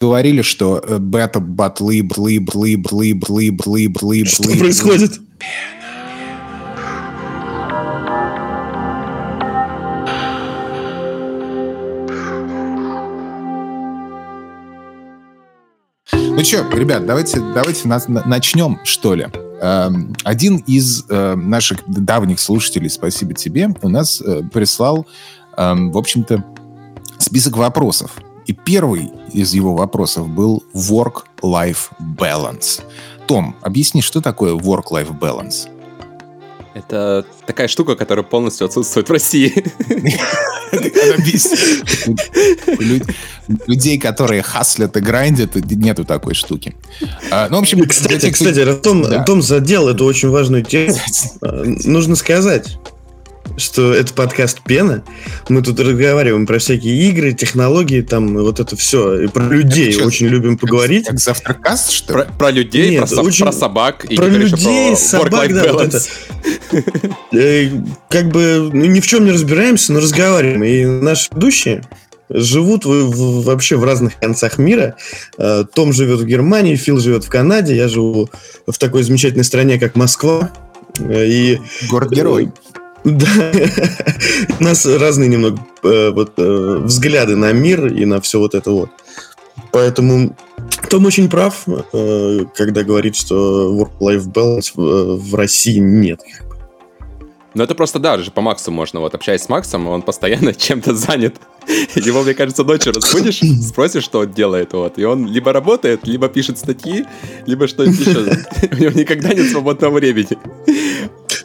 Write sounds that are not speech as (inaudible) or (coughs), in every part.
говорили, что бета, бат, либр, либр, либр, либр, либр, либр, либр, Что происходит? Ну что, ребят, давайте, давайте нас, начнем, что ли. Эм, один из э, наших давних слушателей, спасибо тебе, у нас э, прислал, эм, в общем-то, список вопросов. И первый из его вопросов был work-life balance. Том, объясни, что такое work-life balance? Это такая штука, которая полностью отсутствует в России. Людей, которые хаслят и грандят, нету такой штуки. А, ну, в общем, кстати, кстати, Том, задел эту очень важную тему. (laughs) Нужно сказать, что это подкаст Пена. Мы тут разговариваем про всякие игры, технологии, там вот это все. И про людей это очень любим поговорить. Как завтракаст, что Про, про людей, Нет, про, очень... про собак. И про людей, про собак, да. Вот это. Э, как бы ну, ни в чем не разбираемся, но разговариваем. И наши ведущие живут в, в, вообще в разных концах мира. Э, Том живет в Германии, Фил живет в Канаде, я живу в такой замечательной стране, как Москва. Э, и, Город-герой. Да, у нас разные немного э, вот, э, взгляды на мир и на все вот это вот. Поэтому Том очень прав, э, когда говорит, что work-life balance в, в России нет. Ну, это просто, да, же по Максу можно. Вот общаясь с Максом, он постоянно (laughs) чем-то занят. Его, мне кажется, ночью разбудишь, (coughs) спросишь, что он делает, вот. И он либо работает, либо пишет статьи, либо что-нибудь еще. (laughs) У него никогда нет свободного времени.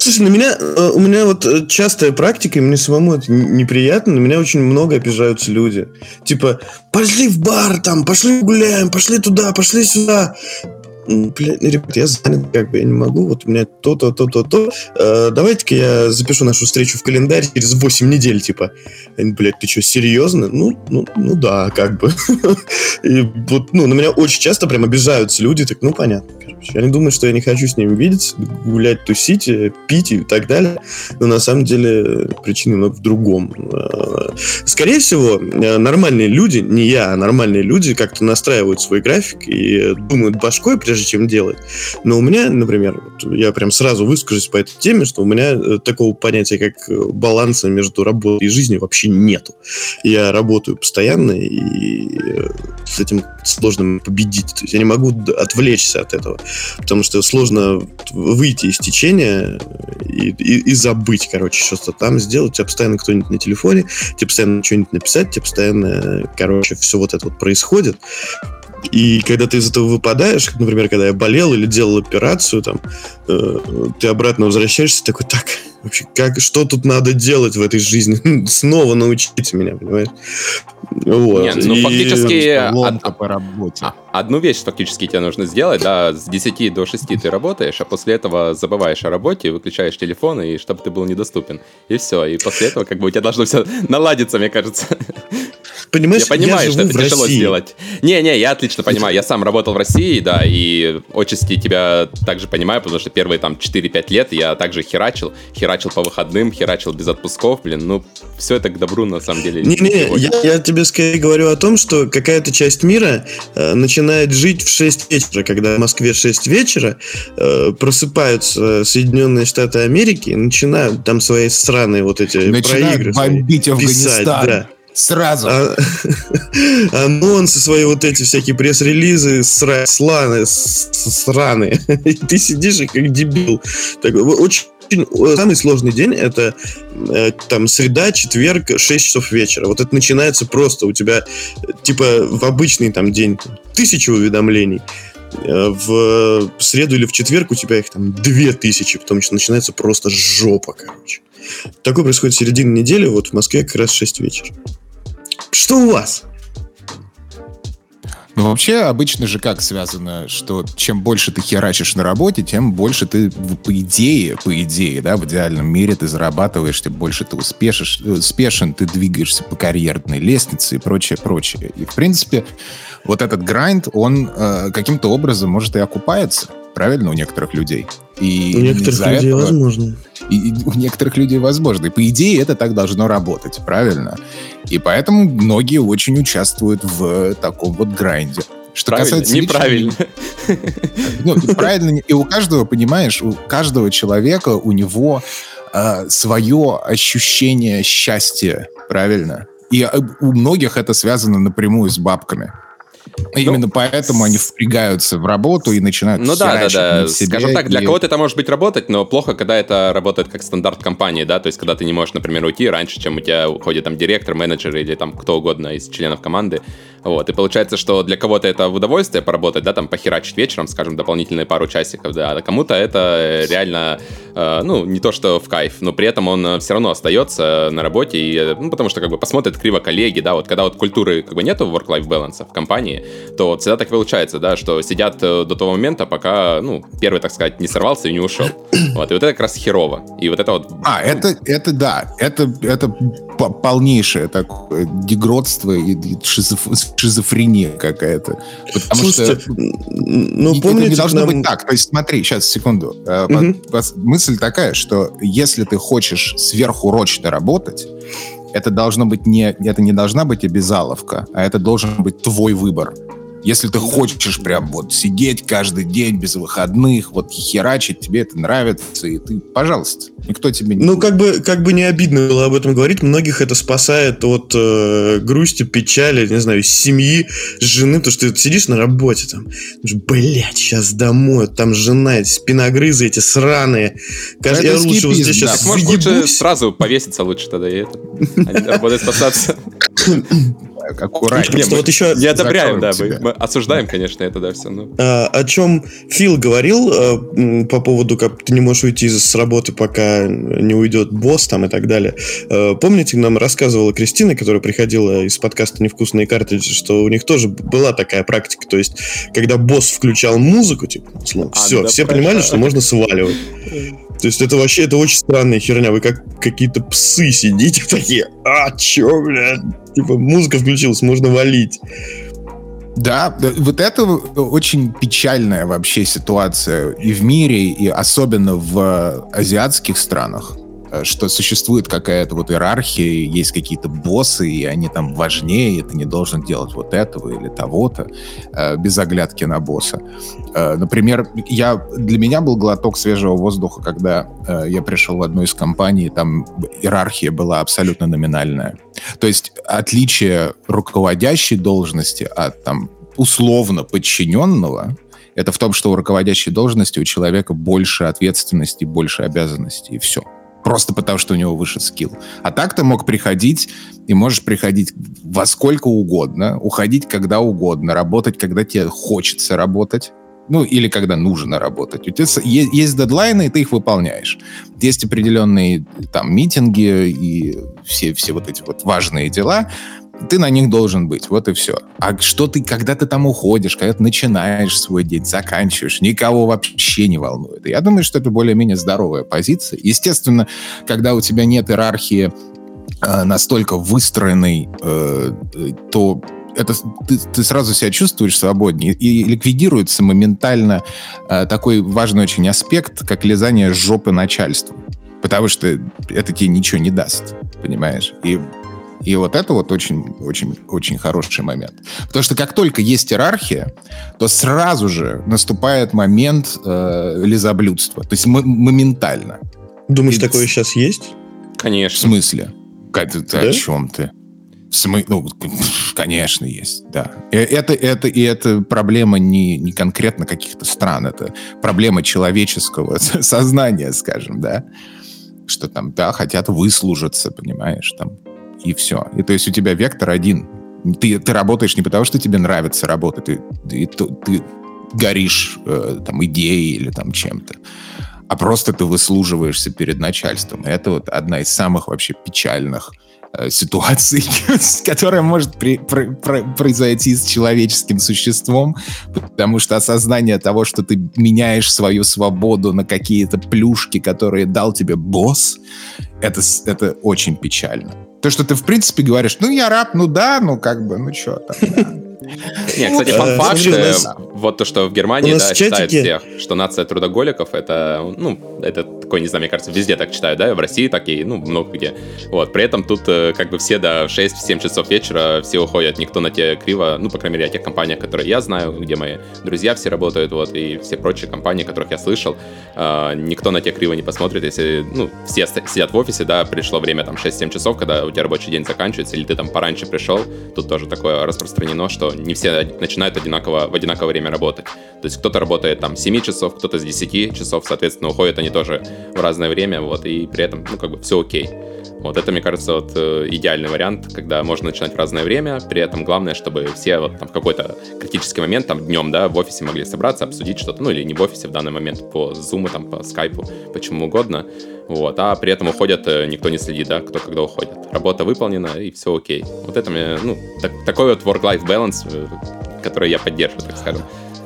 Слушай, на меня, э, у меня вот э, частая практика, и мне самому это неприятно, на меня очень много обижаются люди. Типа, пошли в бар, там, пошли гуляем, пошли туда, пошли сюда. Блин, ребят, я занят, как бы я не могу, вот у меня то-то, то-то, то. Э, давайте-ка я запишу нашу встречу в календарь через 8 недель, типа. Блядь, ты что, серьезно? Ну, ну, ну да, как бы. (laughs) И вот, ну, на меня очень часто прям обижаются люди, так, ну, понятно, короче. Они думают, что я не хочу с ними видеть, гулять, тусить, э, пить и так далее. Но на самом деле причина много в другом. Э, скорее всего, э, нормальные люди, не я, а нормальные люди как-то настраивают свой график и думают башкой, прежде прежде чем делать. Но у меня, например, вот я прям сразу выскажусь по этой теме, что у меня э, такого понятия, как э, баланса между работой и жизнью вообще нету. Я работаю постоянно, и э, с этим сложно победить. То есть я не могу отвлечься от этого, потому что сложно выйти из течения и, и, и забыть, короче, что-то там сделать. У тебя постоянно кто-нибудь на телефоне, тебе постоянно что-нибудь написать, тебе постоянно, короче, все вот это вот происходит. И когда ты из этого выпадаешь, например, когда я болел или делал операцию, там, э, ты обратно возвращаешься такой, так, вообще, как, что тут надо делать в этой жизни? (laughs) Снова научите меня, понимаешь? Вот. Нет, ну, и... фактически... Ломка по работе. Одну вещь фактически тебе нужно сделать, да, с 10 до 6 ты работаешь, а после этого забываешь о работе, выключаешь телефон, и чтобы ты был недоступен. И все, и после этого как бы у тебя должно все (laughs) наладиться, мне кажется. Понимаешь, я понимаю, я что это тяжело России. сделать. Не-не, я отлично понимаю. Я сам работал в России, да, и отчасти тебя также понимаю, потому что первые там 4-5 лет я также херачил, херачил по выходным, херачил без отпусков, блин, ну, все это к добру на самом деле. Не-не, я, я тебе скорее говорю о том, что какая-то часть мира э, начинает жить в 6 вечера, когда в Москве 6 вечера, э, просыпаются Соединенные Штаты Америки, начинают там свои сраные вот эти начинают проигры бомбить Афганистан. Писать, да. Сразу. А, (laughs) анонсы свои вот эти всякие пресс-релизы сра, сланы, сраные. (laughs) И ты сидишь и как дебил. Очень самый сложный день это э, там среда, четверг, 6 часов вечера. Вот это начинается просто у тебя типа в обычный там день тысяча уведомлений. Э, в среду или в четверг у тебя их там две тысячи, потому что начинается просто жопа, короче. Такое происходит в середине недели, вот в Москве как раз 6 вечера. Что у вас? Ну, вообще, обычно же как связано, что чем больше ты херачишь на работе, тем больше ты, по идее, по идее, да, в идеальном мире ты зарабатываешь, тем больше ты успешишь, успешен, ты двигаешься по карьерной лестнице и прочее, прочее. И, в принципе, вот этот грайнд, он э, каким-то образом, может, и окупается, правильно, у некоторых людей? И у некоторых людей этого, возможно. И, и у некоторых людей возможно. И по идее это так должно работать, правильно? И поэтому многие очень участвуют в таком вот гранде. Что правильно, касается неправильно. Ну, правильно. И у каждого, понимаешь, у каждого человека, у него э, свое ощущение счастья, правильно? И э, у многих это связано напрямую с бабками. Ну, Именно поэтому они впрягаются в работу и начинают Ну да, да, да. Скажем так, для и... кого-то это может быть работать, но плохо, когда это работает как стандарт компании, да, то есть когда ты не можешь, например, уйти раньше, чем у тебя уходит там директор, менеджер или там кто угодно из членов команды. Вот, и получается, что для кого-то это в удовольствие поработать, да, там похерачить вечером, скажем, дополнительные пару часиков, да, а кому-то это реально, э, ну, не то что в кайф, но при этом он все равно остается на работе, и, ну, потому что как бы посмотрят криво коллеги, да, вот когда вот культуры как бы нету work-life balance в компании, то вот всегда так получается, да, что сидят э, до того момента, пока, ну, первый, так сказать, не сорвался и не ушел. Вот, и вот это как раз херово. И вот это вот... А, это, это да, это, это полнейшее такое дегродство и шизоф, шизофрения какая-то. Потому Слушайте, что ну, помните, это не должно нам... быть так. То есть смотри, сейчас, секунду. Угу. Мысль такая, что если ты хочешь сверхурочно работать, это должно быть не, это не должна быть обязаловка, а это должен быть твой выбор. Если ты хочешь прям вот сидеть каждый день без выходных, вот херачить, тебе это нравится, и ты, пожалуйста, никто тебе не... Ну, как бы, как бы не обидно было об этом говорить, многих это спасает от э, грусти, печали, не знаю, семьи, жены, то, что ты сидишь на работе там, блядь, сейчас домой, там жена, эти спиногрызы эти сраные. Кажется, я лучше вот здесь да. сейчас Может, лучше сразу повеситься лучше тогда, и это, а не работать спасаться. (laughs) аккуратнее. Просто вот еще не одобряем, да, мы, мы осуждаем, конечно, это, да, все. Но... А, о чем Фил говорил а, по поводу, как ты не можешь уйти с работы, пока не уйдет босс там и так далее. А, помните, нам рассказывала Кристина, которая приходила из подкаста «Невкусные картриджи», что у них тоже была такая практика, то есть, когда босс включал музыку, типа, ну, а, все, да, все понимали, что можно сваливать. (laughs) То есть это вообще, это очень странная херня. Вы как какие-то псы сидите такие, а, чё, блядь? Типа, музыка включилась, можно валить. Да, вот это очень печальная вообще ситуация и в мире, и особенно в азиатских странах. Э, что существует какая-то вот иерархия, есть какие-то боссы, и они там важнее, и ты не должен делать вот этого или того-то, э, без оглядки на босса. Э, например, я, для меня был глоток свежего воздуха, когда я пришел в одну из компаний, там иерархия была абсолютно номинальная. То есть отличие руководящей должности от там условно подчиненного, это в том, что у руководящей должности у человека больше ответственности, больше обязанностей, и все просто потому, что у него выше скилл. А так ты мог приходить, и можешь приходить во сколько угодно, уходить когда угодно, работать, когда тебе хочется работать, ну, или когда нужно работать. У тебя есть, дедлайны, и ты их выполняешь. Есть определенные там митинги и все, все вот эти вот важные дела, ты на них должен быть, вот и все. А что ты, когда ты там уходишь, когда ты начинаешь свой день, заканчиваешь, никого вообще не волнует. я думаю, что это более-менее здоровая позиция. Естественно, когда у тебя нет иерархии э, настолько выстроенной, э, то это ты, ты сразу себя чувствуешь свободнее и ликвидируется моментально э, такой важный очень аспект, как лизание жопы начальству. Потому что это тебе ничего не даст, понимаешь? И и вот это вот очень, очень, очень хороший момент. Потому что как только есть иерархия, то сразу же наступает момент э, лизоблюдства. То есть моментально. Думаешь, И такое сейчас есть? Конечно. В смысле? Как, ты, да? О чем ты? В смысле? Ну, (laughs) конечно, есть, да. И это, это, и это проблема не, не конкретно каких-то стран, это проблема человеческого (laughs) сознания, скажем, да. Что там, да, хотят выслужиться, понимаешь, там, и все. И то есть у тебя вектор один. Ты, ты работаешь не потому, что тебе нравится работать, ты, ты, ты, горишь э, там идеей или там чем-то, а просто ты выслуживаешься перед начальством. И это вот одна из самых вообще печальных э, ситуаций, (laughs) которая может при, при, при, произойти с человеческим существом, потому что осознание того, что ты меняешь свою свободу на какие-то плюшки, которые дал тебе босс, это, это очень печально. То, что ты, в принципе, говоришь, ну, я раб, ну да, ну, как бы, ну, что там, Не, кстати, фан-факт, Вот то, что в Германии, да, считают всех, что нация трудоголиков, это, ну, это такой, не знаю, мне кажется, везде так читают, да, в России так и, ну, много где. Вот, при этом тут э, как бы все до 6-7 часов вечера все уходят, никто на те криво, ну, по крайней мере, о тех компаниях, которые я знаю, где мои друзья все работают, вот, и все прочие компании, которых я слышал, э, никто на те криво не посмотрит, если, ну, все сидят в офисе, да, пришло время там 6-7 часов, когда у тебя рабочий день заканчивается, или ты там пораньше пришел, тут тоже такое распространено, что не все начинают одинаково, в одинаковое время работы. То есть кто-то работает там 7 часов, кто-то с 10 часов, соответственно, уходят они тоже в разное время, вот, и при этом, ну, как бы все окей. Вот это, мне кажется, вот э, идеальный вариант, когда можно начинать в разное время, при этом главное, чтобы все вот там в какой-то критический момент, там днем, да, в офисе могли собраться, обсудить что-то, ну или не в офисе в данный момент, по Zoom, там, по скайпу, почему угодно, вот, а при этом уходят, э, никто не следит, да, кто когда уходит. Работа выполнена, и все окей. Вот это мне, ну, так, такой вот work-life balance, э, который я поддерживаю, так скажем.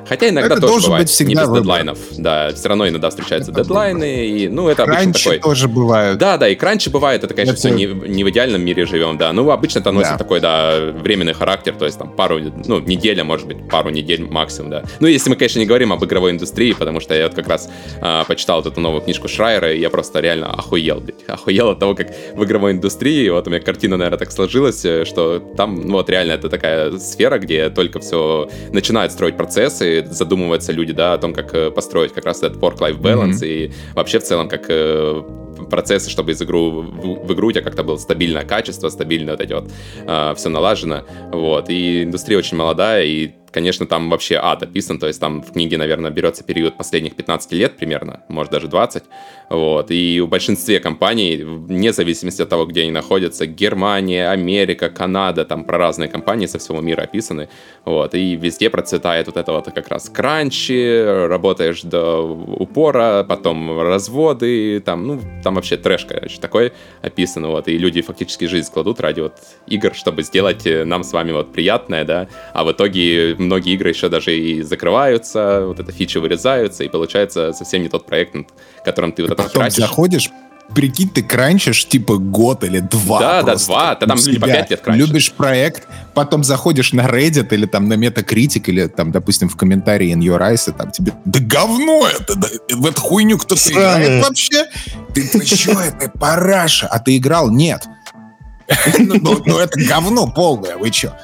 Хотя иногда это тоже бывает быть всегда не без выбор. дедлайнов. Да, все равно иногда встречаются это дедлайны, и, ну, это кранчи обычно такой... тоже бывают. Да, да, и кранчи бывает, это, конечно, это... все не, не в идеальном мире живем, да. Ну, обычно это носит да. такой, да, временный характер, то есть там пару, ну, неделя, может быть, пару недель максимум, да. Ну, если мы, конечно, не говорим об игровой индустрии, потому что я вот как раз а, почитал вот эту новую книжку Шрайера, и я просто реально охуел, блядь, охуел от того, как в игровой индустрии, вот у меня картина, наверное, так сложилась, э, что там, ну, вот реально это такая сфера, где только все начинают строить процессы, задумываются люди, да, о том, как э, построить как раз этот work-life balance mm-hmm. и вообще в целом как э, процессы, чтобы из игру в, в игру у тебя как-то было стабильное качество, стабильно вот эти вот э, все налажено, вот. И индустрия очень молодая, и конечно, там вообще ад описан, то есть там в книге, наверное, берется период последних 15 лет примерно, может даже 20, вот, и у большинстве компаний, вне зависимости от того, где они находятся, Германия, Америка, Канада, там про разные компании со всего мира описаны, вот, и везде процветает вот это вот как раз кранчи, работаешь до упора, потом разводы, там, ну, там вообще трэш, короче, такой описан, вот, и люди фактически жизнь кладут ради вот игр, чтобы сделать нам с вами вот приятное, да, а в итоге многие игры еще даже и закрываются, вот эта фича вырезаются, и получается совсем не тот проект, над которым ты вот это Потом херачишь. заходишь, прикинь, ты кранчишь типа год или два. Да, да, два. Ты там типа пять лет кранчишь. Любишь проект, потом заходишь на Reddit или там на Metacritic или там, допустим, в комментарии in your eyes, и там тебе, да говно это, да, в эту хуйню кто-то играет вообще? Ты, ты что, это параша, а ты играл? Нет. (laughs) Ну, ну, ну это говно полное, вы что?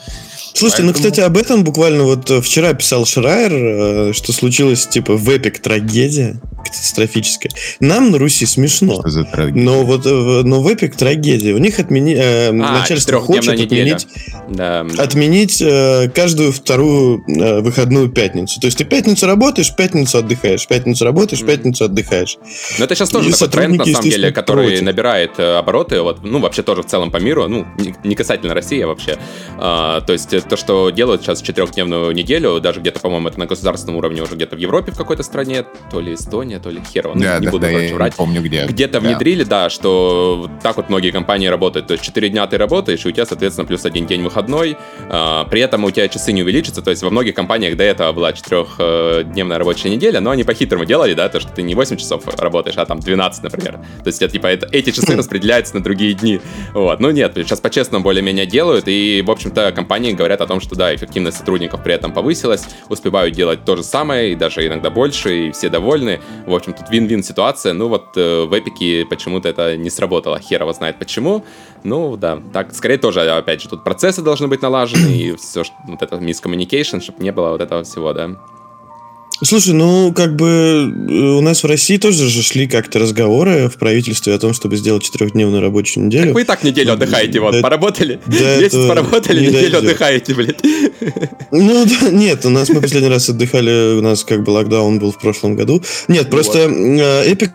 Слушайте, Поэтому... ну, кстати, об этом буквально вот э, вчера писал Шрайер, э, что случилось, типа, в Эпик трагедия катастрофическая. Нам на Руси смешно. Что за трагедия? Но вот э, но в Эпик трагедия. У них отмени... а, начальство хочет отменить, да. отменить э, каждую вторую э, выходную пятницу. То есть ты пятницу работаешь, пятницу отдыхаешь, пятницу работаешь, mm. пятницу отдыхаешь. Но это сейчас тоже И такой тренд, на самом деле, который против. набирает обороты, вот, ну, вообще тоже в целом по миру, ну, не касательно России, а вообще. А, то есть то, что делают сейчас четырехдневную неделю, даже где-то, по-моему, это на государственном уровне уже где-то в Европе в какой-то стране, то ли Эстония, то ли хер, ну, да, не да, буду да, врать. Не помню где. Где-то да. внедрили, да, что так вот многие компании работают, то есть 4 дня ты работаешь, и у тебя, соответственно, плюс один день выходной, а, при этом у тебя часы не увеличатся, то есть во многих компаниях до этого была четырехдневная рабочая неделя, но они по-хитрому делали, да, то, что ты не 8 часов работаешь, а там 12, например. То есть, типа, это, эти часы распределяются на другие дни. Вот. Ну нет, сейчас по-честному более-менее делают, и, в общем-то, компании говорят о том, что да, эффективность сотрудников при этом повысилась, успевают делать то же самое, и даже иногда больше, и все довольны. В общем, тут вин-вин ситуация. Ну вот э, в Эпике почему-то это не сработало. Хер его знает почему. Ну да, так, скорее тоже, опять же, тут процессы должны быть налажены, и все, вот это мискоммуникейшн, чтобы не было вот этого всего, да. Слушай, ну, как бы э, у нас в России тоже же шли как-то разговоры в правительстве о том, чтобы сделать четырехдневную рабочую неделю. Так вы и так неделю отдыхаете, вот, да, поработали, да месяц поработали, не неделю дойдет. отдыхаете, блядь. Ну, да, нет, у нас мы последний раз отдыхали, у нас как бы локдаун был в прошлом году. Нет, просто вот.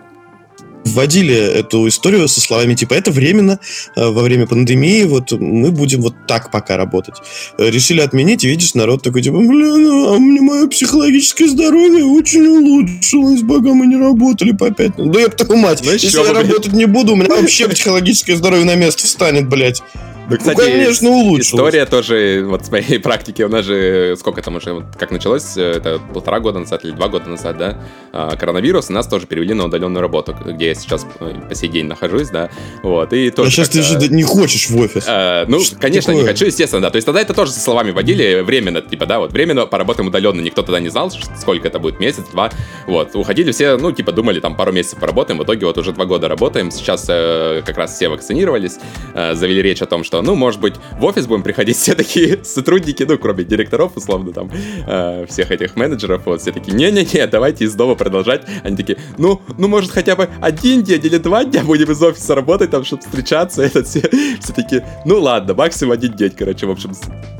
Вводили эту историю со словами типа это временно, э, во время пандемии вот мы будем вот так пока работать. Э, решили отменить, и видишь, народ такой типа, блин, а мне мое психологическое здоровье очень улучшилось, бога мы не работали по пятницам. Да я твою мать, ну, если я работать не буду, у меня вообще психологическое здоровье на место встанет, блядь. Ну, кстати, ну, конечно, улучшилось. История тоже, вот с моей (laughs) практики, у нас же, сколько там уже, как началось, это полтора года назад или два года назад, да, а, коронавирус, нас тоже перевели на удаленную работу, где я сейчас э, по сей день нахожусь, да, вот, и тоже... А сейчас ты же не хочешь в офис. А, ну, Что конечно, такое? не хочу, естественно, да, то есть тогда это тоже со словами водили, временно, типа, да, вот, временно поработаем удаленно, никто тогда не знал, сколько это будет, месяц, два, вот, уходили все, ну, типа, думали, там, пару месяцев поработаем, в итоге вот уже два года работаем, сейчас э, как раз все вакцинировались, э, завели речь о том, что, ну, может быть, в офис будем приходить все такие (laughs) сотрудники, ну, кроме директоров, условно, там, э, всех этих менеджеров, вот, все такие, не-не-не, давайте из дома продолжать. Они такие, ну, ну, может, хотя бы один день или два дня будем из офиса работать, там, чтобы встречаться, (laughs) этот все, все такие, ну, ладно, максимум один день, короче, в общем,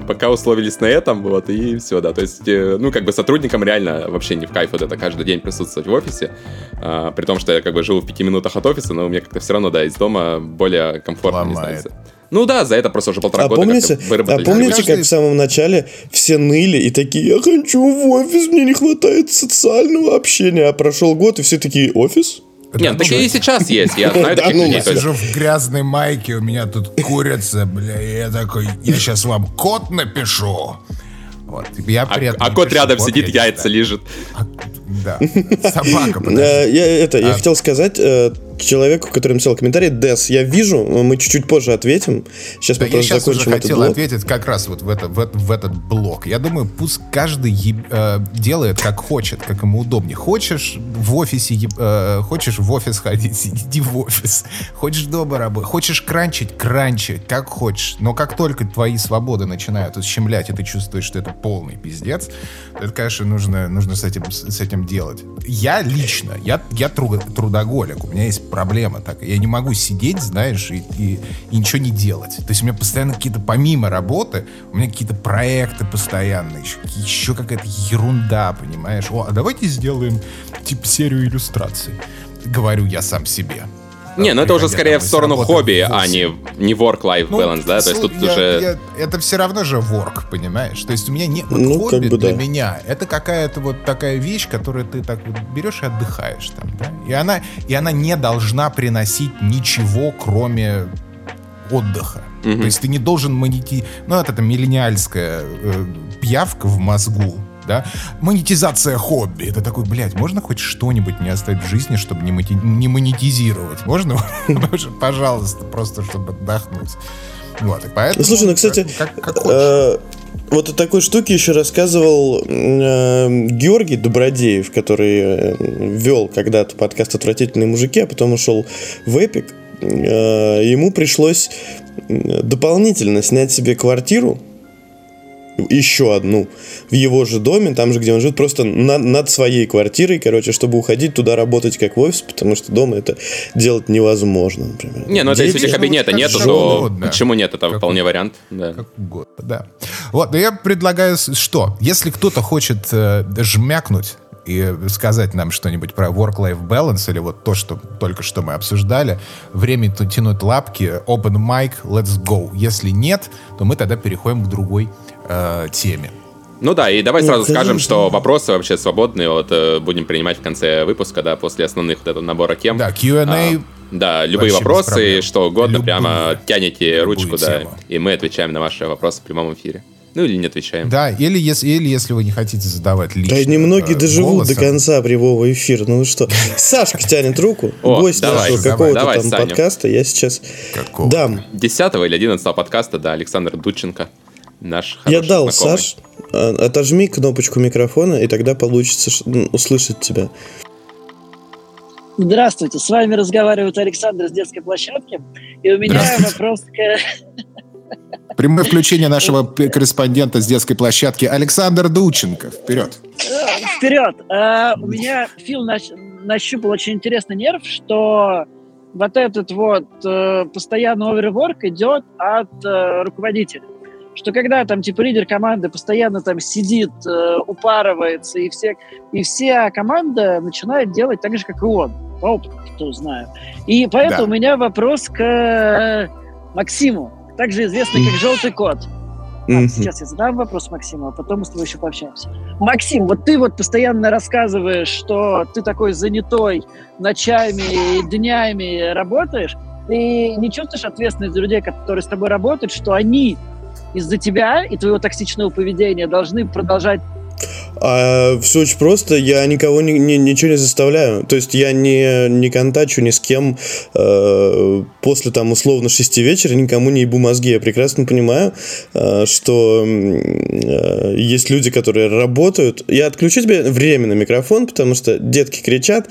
пока условились на этом, вот, и все, да, то есть, э, ну, как бы сотрудникам реально вообще не в кайф вот это каждый день присутствовать в офисе, э, при том, что я как бы живу в пяти минутах от офиса, но у меня как-то все равно, да, из дома более комфортно, Ломает. Ну да, за это просто уже полтора а года помните, выработали. А помните, как в самом начале все ныли и такие, я хочу в офис, мне не хватает социального общения. А прошел год, и все такие, офис? Нет, такие и сейчас есть. Я (laughs) знаю таких людей. Я сижу в грязной майке, у меня тут курица, бля, и я такой, я сейчас вам код напишу. Вот. Я а, а кот рядом кот, сидит, яйца лежит. А, да. Собака, (laughs) э, Я, это, я а. хотел сказать, э, человеку, который написал комментарий, Дес, я вижу, мы чуть-чуть позже ответим. Сейчас да мы просто закончим уже хотел блок. ответить как раз вот в, это, в, в этот блок. Я думаю, пусть каждый э, делает как хочет, как ему удобнее. Хочешь в офисе, э, хочешь в офис ходить, (laughs) иди в офис. Хочешь дома работать, хочешь кранчить, кранчи, как хочешь. Но как только твои свободы начинают ущемлять, и ты чувствуешь, что это полный пиздец, то это, конечно, нужно, нужно с, этим, с этим делать. Я лично, я, я трудоголик, у меня есть проблема так. Я не могу сидеть, знаешь, и, и, и ничего не делать. То есть у меня постоянно какие-то, помимо работы, у меня какие-то проекты постоянные, еще, еще какая-то ерунда, понимаешь? О, а давайте сделаем, типа, серию иллюстраций. Говорю я сам себе. Не, ну это уже скорее в сторону хобби, а не, не work-life ну, balance, да? То есть тут я, уже... Я, это все равно же work, понимаешь? То есть у меня не... Вот ну, хобби как бы, для да. меня это какая-то вот такая вещь, которую ты так вот берешь и отдыхаешь там, да? И она, и она не должна приносить ничего, кроме отдыха. Угу. То есть ты не должен монети... Ну, это, это миллениальская э, пьявка в мозгу, да, монетизация хобби. Это такой, блядь, можно хоть что-нибудь мне оставить в жизни, чтобы не, мати... не монетизировать? Можно? (laughs) Пожалуйста, просто чтобы отдохнуть. Вот, и поэтому... Слушай, ну, кстати, как, как, как э, вот о такой штуке еще рассказывал э, Георгий Добродеев, который э, вел когда-то подкаст «Отвратительные мужики», а потом ушел в Эпик. Э, ему пришлось дополнительно снять себе квартиру еще одну в его же доме, там же, где он живет, просто на, над своей квартирой, короче, чтобы уходить туда работать как в офис, потому что дома это делать невозможно, например. Не, ну это если у тебя кабинета нету, то угодно. почему нет? Это как вполне вариант. Да. Как угодно, да. Вот, но я предлагаю, что, если кто-то хочет э, жмякнуть и сказать нам что-нибудь про work-life balance или вот то, что только что мы обсуждали. Время тянуть лапки, open mic, let's go. Если нет, то мы тогда переходим к другой э, теме. Ну да, и давай сразу скажем, что вопросы вообще свободные, вот э, будем принимать в конце выпуска, да, после основных вот этого набора тем. Да, Q&A. А, да, любые вопросы, что угодно, любые, прямо тянете ручку, да, и мы отвечаем на ваши вопросы в прямом эфире. Ну или не отвечаем. Да, или если, или если вы не хотите задавать лично. Да немногие э, доживут голосом. до конца прямого эфира. Ну что, (laughs) Сашка тянет руку, О, гость давай, нашего какого-то давай, там подкаста. Я сейчас дам. 10 или 11 подкаста, да, Александр Дудченко. Наш Я дал, знакомый. Саш, а, отожми кнопочку микрофона, и тогда получится услышать тебя. Здравствуйте, с вами разговаривает Александр с детской площадки. И у меня вопрос к... (laughs) Прямое включение нашего корреспондента с детской площадки Александр Дученко. Вперед. Вперед. А, у меня Фил нащупал очень интересный нерв, что вот этот вот э, постоянный оверворк идет от э, руководителя что когда там типа лидер команды постоянно там сидит, э, упарывается, и все, и вся команда начинает делать так же, как и он. По опыту, кто знает. И поэтому да. у меня вопрос к э, Максиму, также известный как Желтый кот. А, сейчас я задам вопрос Максиму, а потом мы с тобой еще пообщаемся. Максим, вот ты вот постоянно рассказываешь, что ты такой занятой ночами и днями работаешь. ты не чувствуешь ответственность за людей, которые с тобой работают, что они из-за тебя и твоего токсичного поведения должны продолжать а, все очень просто, я никого ни, ни, ничего не заставляю. То есть я не, не контачу ни с кем э, после там условно 6 вечера, никому не ебу мозги. Я прекрасно понимаю, э, что э, есть люди, которые работают. Я отключу тебе временно микрофон, потому что детки кричат,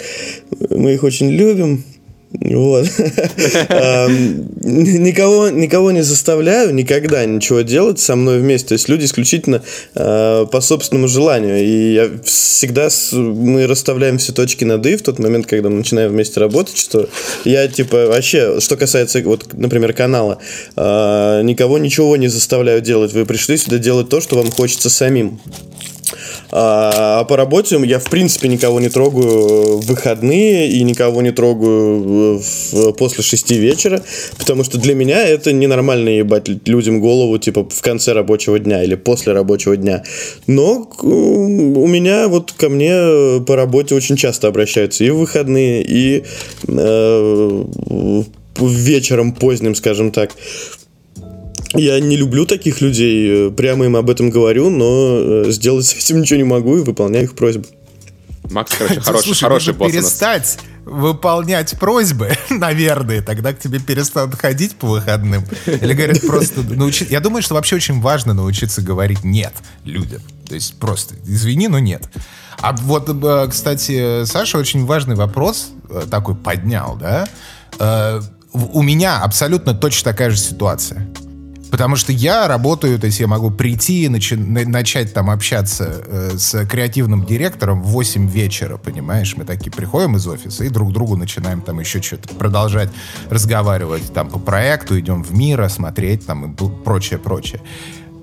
мы их очень любим, вот. (laughs) никого, никого не заставляю никогда ничего делать со мной вместе. То есть люди исключительно а, по собственному желанию. И я всегда мы расставляем все точки над «и» в тот момент, когда мы начинаем вместе работать, что я типа вообще, что касается, вот, например, канала, а, никого ничего не заставляю делать. Вы пришли сюда делать то, что вам хочется самим. А, по работе я, в принципе, никого не трогаю в выходные и никого не трогаю в, после шести вечера, потому что для меня это ненормально ебать людям голову, типа, в конце рабочего дня или после рабочего дня. Но у меня вот ко мне по работе очень часто обращаются и в выходные, и э, вечером поздним, скажем так. Я не люблю таких людей, э, прямо им об этом говорю, но э, сделать с этим ничего не могу и выполняю их просьбы. Макс, короче, хороший, Слушай, хороший босс перестать выполнять просьбы, (laughs) наверное, тогда к тебе перестанут ходить по выходным. Или говорят просто (laughs) научи... Я думаю, что вообще очень важно научиться говорить «нет» людям. То есть просто извини, но нет. А вот, э, кстати, Саша очень важный вопрос такой поднял, да? У меня абсолютно точно такая же ситуация. Потому что я работаю, то есть я могу прийти и начи- начать там общаться э, с креативным директором в 8 вечера, понимаешь? Мы такие приходим из офиса и друг другу начинаем там еще что-то продолжать разговаривать там по проекту, идем в мир, смотреть там и прочее, прочее.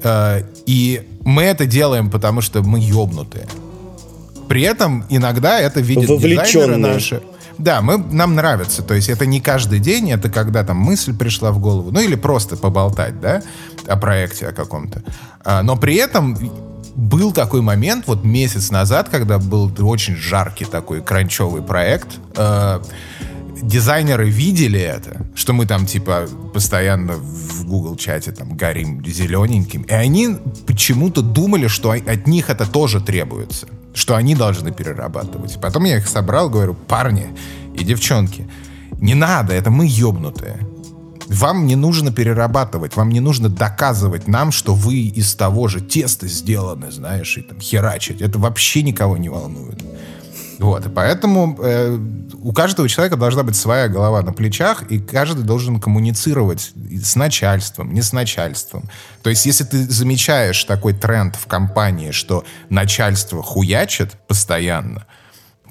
Э, и мы это делаем, потому что мы ёбнутые. При этом иногда это видят дизайнеры наши. Да, мы, нам нравится. То есть это не каждый день, это когда там мысль пришла в голову. Ну или просто поболтать, да, о проекте о каком-то. А, но при этом был такой момент, вот месяц назад, когда был очень жаркий такой кранчевый проект. Э, дизайнеры видели это, что мы там типа постоянно в Google чате там горим зелененьким, и они почему-то думали, что от них это тоже требуется что они должны перерабатывать. Потом я их собрал, говорю, парни и девчонки, не надо, это мы ебнутые. Вам не нужно перерабатывать, вам не нужно доказывать нам, что вы из того же теста сделаны, знаешь, и там херачить. Это вообще никого не волнует. Вот, и поэтому э, у каждого человека должна быть своя голова на плечах, и каждый должен коммуницировать с начальством, не с начальством. То есть, если ты замечаешь такой тренд в компании, что начальство хуячит постоянно,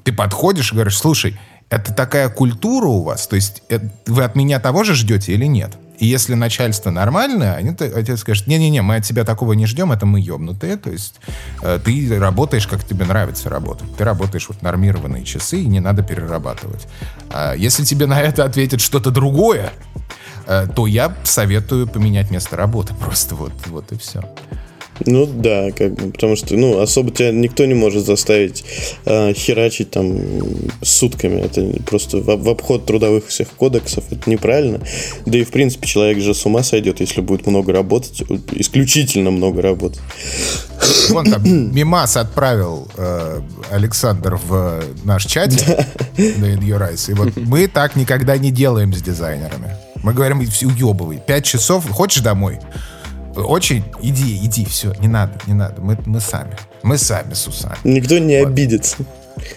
ты подходишь и говоришь, слушай, это такая культура у вас, то есть это, вы от меня того же ждете или нет? И если начальство нормальное, они отец скажет, не-не-не, мы от тебя такого не ждем, это мы ебнутые. То есть э, ты работаешь, как тебе нравится работать. Ты работаешь вот нормированные часы, и не надо перерабатывать. А если тебе на это ответит что-то другое, э, то я советую поменять место работы. (laughs) Просто вот, вот и все. Ну да, как бы, потому что, ну, особо тебя никто не может заставить э, херачить там сутками. Это просто в, в обход трудовых всех кодексов, это неправильно. Да и, в принципе, человек же с ума сойдет, если будет много работать, исключительно много работать. Вон там мимас отправил э, Александр в наш чатик на In Your Eyes. И вот мы так никогда не делаем с дизайнерами. Мы говорим, уебывай, пять часов, хочешь домой? Очень, иди, иди, все, не надо, не надо, мы, мы сами, мы сами с усами. Никто не вот. обидится.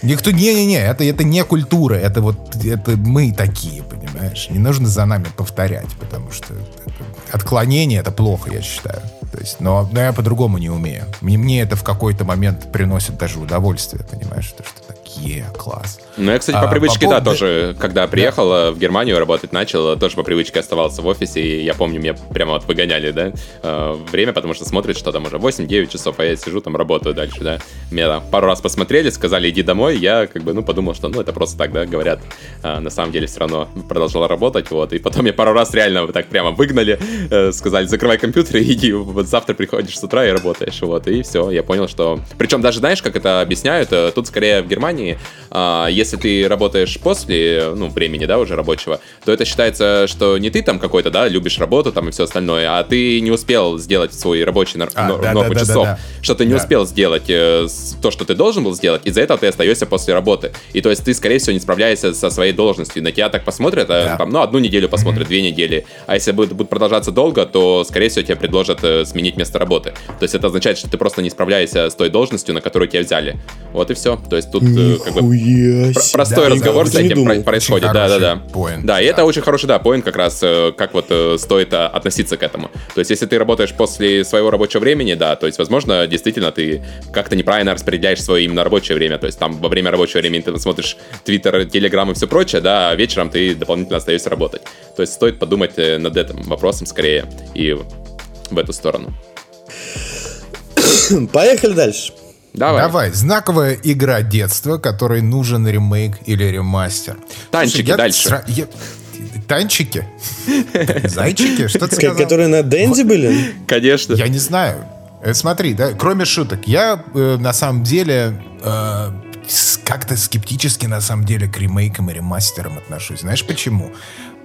Никто, не-не-не, это, это не культура, это вот, это мы такие, понимаешь? Не нужно за нами повторять, потому что это, отклонение это плохо, я считаю. То есть, но, но я по-другому не умею. Мне, мне это в какой-то момент приносит даже удовольствие, понимаешь? То, что е, класс. Ну, я, кстати, по а, привычке, по поводу... да, тоже, когда приехал да. в Германию работать начал, тоже по привычке оставался в офисе, и я помню, меня прямо вот выгоняли, да, э, время, потому что смотрят, что там уже 8-9 часов, а я сижу там, работаю дальше, да. Меня там пару раз посмотрели, сказали, иди домой, я как бы, ну, подумал, что, ну, это просто так, да, говорят. А, на самом деле все равно продолжал работать, вот, и потом я пару раз реально вот так прямо выгнали, э, сказали, закрывай компьютер и (laughs) иди вот завтра приходишь с утра и работаешь, вот, и все, я понял, что... Причем даже знаешь, как это объясняют, э, тут скорее в Германии, а, если ты работаешь после, ну, времени, да, уже рабочего, то это считается, что не ты там какой-то, да, любишь работу там и все остальное, а ты не успел сделать свой рабочий нар- а, норму да, да, часов, да, да, да. что ты не да. успел сделать э, то, что ты должен был сделать, из-за этого ты остаешься после работы. И то есть ты, скорее всего, не справляешься со своей должностью. На тебя так посмотрят, а, там, ну, одну неделю посмотрят, mm-hmm. две недели. А если будет, будет продолжаться долго, то, скорее всего, тебе предложат э, сменить место работы. То есть это означает, что ты просто не справляешься с той должностью, на которую тебя взяли. Вот и все. То есть тут э, как бы пр- простой да, разговор с этим про- происходит. Да, да, да. Point, да, и да. это очень хороший, да, поинт как раз, э, как вот э, стоит э, относиться к этому. То есть если ты работаешь после своего рабочего времени, да, то есть, возможно, действительно ты как-то неправильно распределяешь свое именно рабочее время. То есть там во время рабочего времени ты смотришь Твиттер, Телеграм и все прочее, да, а вечером ты дополнительно остаешься работать. То есть стоит подумать э, над этим вопросом скорее и в эту сторону. Поехали дальше. Давай. Давай. Знаковая игра детства, которой нужен ремейк или ремастер. Танчики Слушай, дальше. Сра... Я... Танчики? Зайчики? Что ты сказал? Которые на Денди были? Конечно. Я не знаю. Э, смотри, да, кроме шуток, я э, на самом деле э, как-то скептически на самом деле к ремейкам и ремастерам отношусь. Знаешь почему?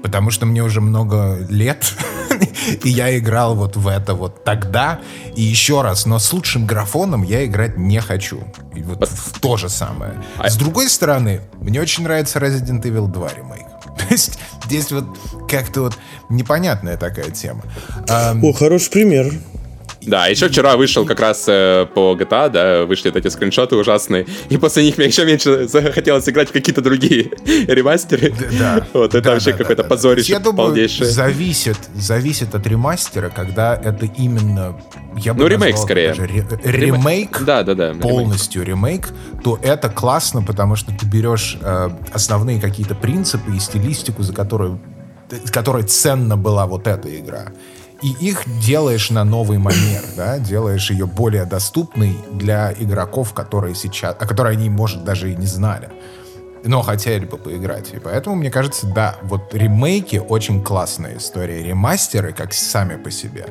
Потому что мне уже много лет, (laughs) и я играл вот в это вот тогда, и еще раз, но с лучшим графоном я играть не хочу. И вот в то же самое. А с другой стороны, мне очень нравится Resident Evil 2 ремейк. (laughs) То есть здесь вот как-то вот непонятная такая тема. О, хороший пример. Да, еще вчера вышел как раз э, по GTA, да, вышли вот эти скриншоты ужасные, и после них мне еще меньше захотелось играть в какие-то другие (laughs) ремастеры. Да. Вот это да, вообще да, какое-то да, позорище Я думаю, полнейшее. зависит, зависит от ремастера, когда это именно... Я бы ну, ремейк скорее. Даже, ремейк, да, да, да, полностью ремейк. ремейк, то это классно, потому что ты берешь э, основные какие-то принципы и стилистику, за которую, которой ценна была вот эта игра и их делаешь на новый манер, да, делаешь ее более доступной для игроков, которые сейчас, о которой они, может, даже и не знали, но хотели бы поиграть. И поэтому, мне кажется, да, вот ремейки очень классная история. Ремастеры, как сами по себе,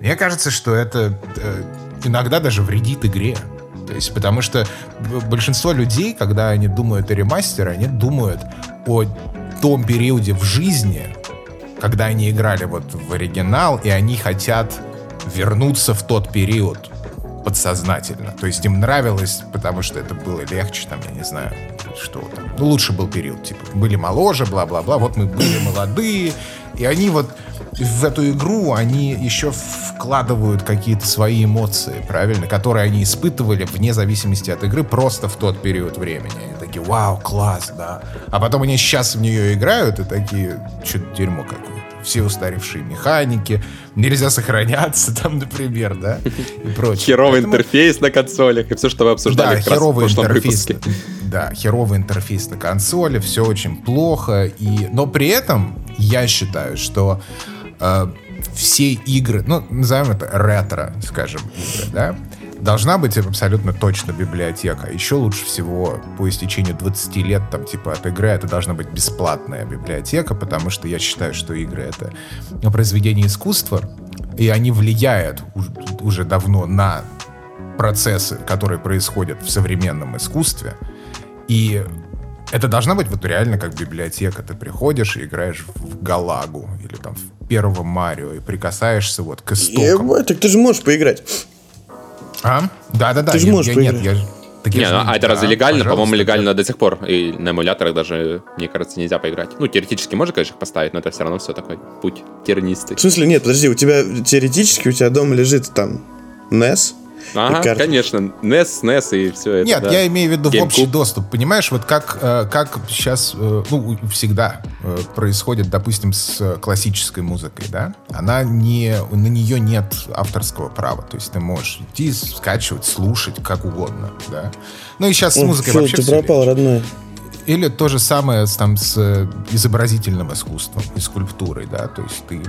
мне кажется, что это э, иногда даже вредит игре. То есть, потому что большинство людей, когда они думают о ремастере, они думают о том периоде в жизни, когда они играли вот в оригинал, и они хотят вернуться в тот период подсознательно. То есть им нравилось, потому что это было легче, там, я не знаю, что там. Ну, лучше был период, типа, были моложе, бла-бла-бла, вот мы были молодые, и они вот в эту игру, они еще вкладывают какие-то свои эмоции, правильно, которые они испытывали вне зависимости от игры просто в тот период времени. Такие, вау, класс, да. А потом они сейчас в нее играют и такие, что-то дерьмо какое все устаревшие механики, нельзя сохраняться (laughs) там, например, да, и прочее. Херовый Поэтому... интерфейс на консолях и все, что вы обсуждали да, херовый интерфейс, выпуске. Да, херовый интерфейс на консоли, все очень плохо, и... но при этом я считаю, что э, все игры, ну, назовем это ретро, скажем, игры, да, должна быть абсолютно точно библиотека. Еще лучше всего по истечению 20 лет, там, типа, от игры это должна быть бесплатная библиотека, потому что я считаю, что игры — это произведение искусства, и они влияют уже давно на процессы, которые происходят в современном искусстве. И это должна быть вот реально как библиотека. Ты приходишь и играешь в Галагу или там в первого Марио и прикасаешься вот к истокам. Ебать, так ты же можешь поиграть. А? Да-да-да. Ты же можешь я, Нет, я так не, ну, а это да, разве легально? По-моему, легально до сих пор. И на эмуляторах даже, мне кажется, нельзя поиграть. Ну, теоретически можно, конечно, их поставить, но это все равно все такой путь тернистый. В смысле, нет, подожди, у тебя теоретически у тебя дома лежит там NES, Ага, конечно, NES, NES и все это. Нет, да. я имею в виду GameCube. в общий доступ. Понимаешь, вот как, э, как сейчас, э, ну, всегда э, происходит, допустим, с классической музыкой, да? Она не, на нее нет авторского права. То есть ты можешь идти, скачивать, слушать, как угодно, да? Ну и сейчас с музыкой Фу, вообще ты пропал, родной. Или то же самое там с изобразительным искусством и скульптурой, да, то есть ты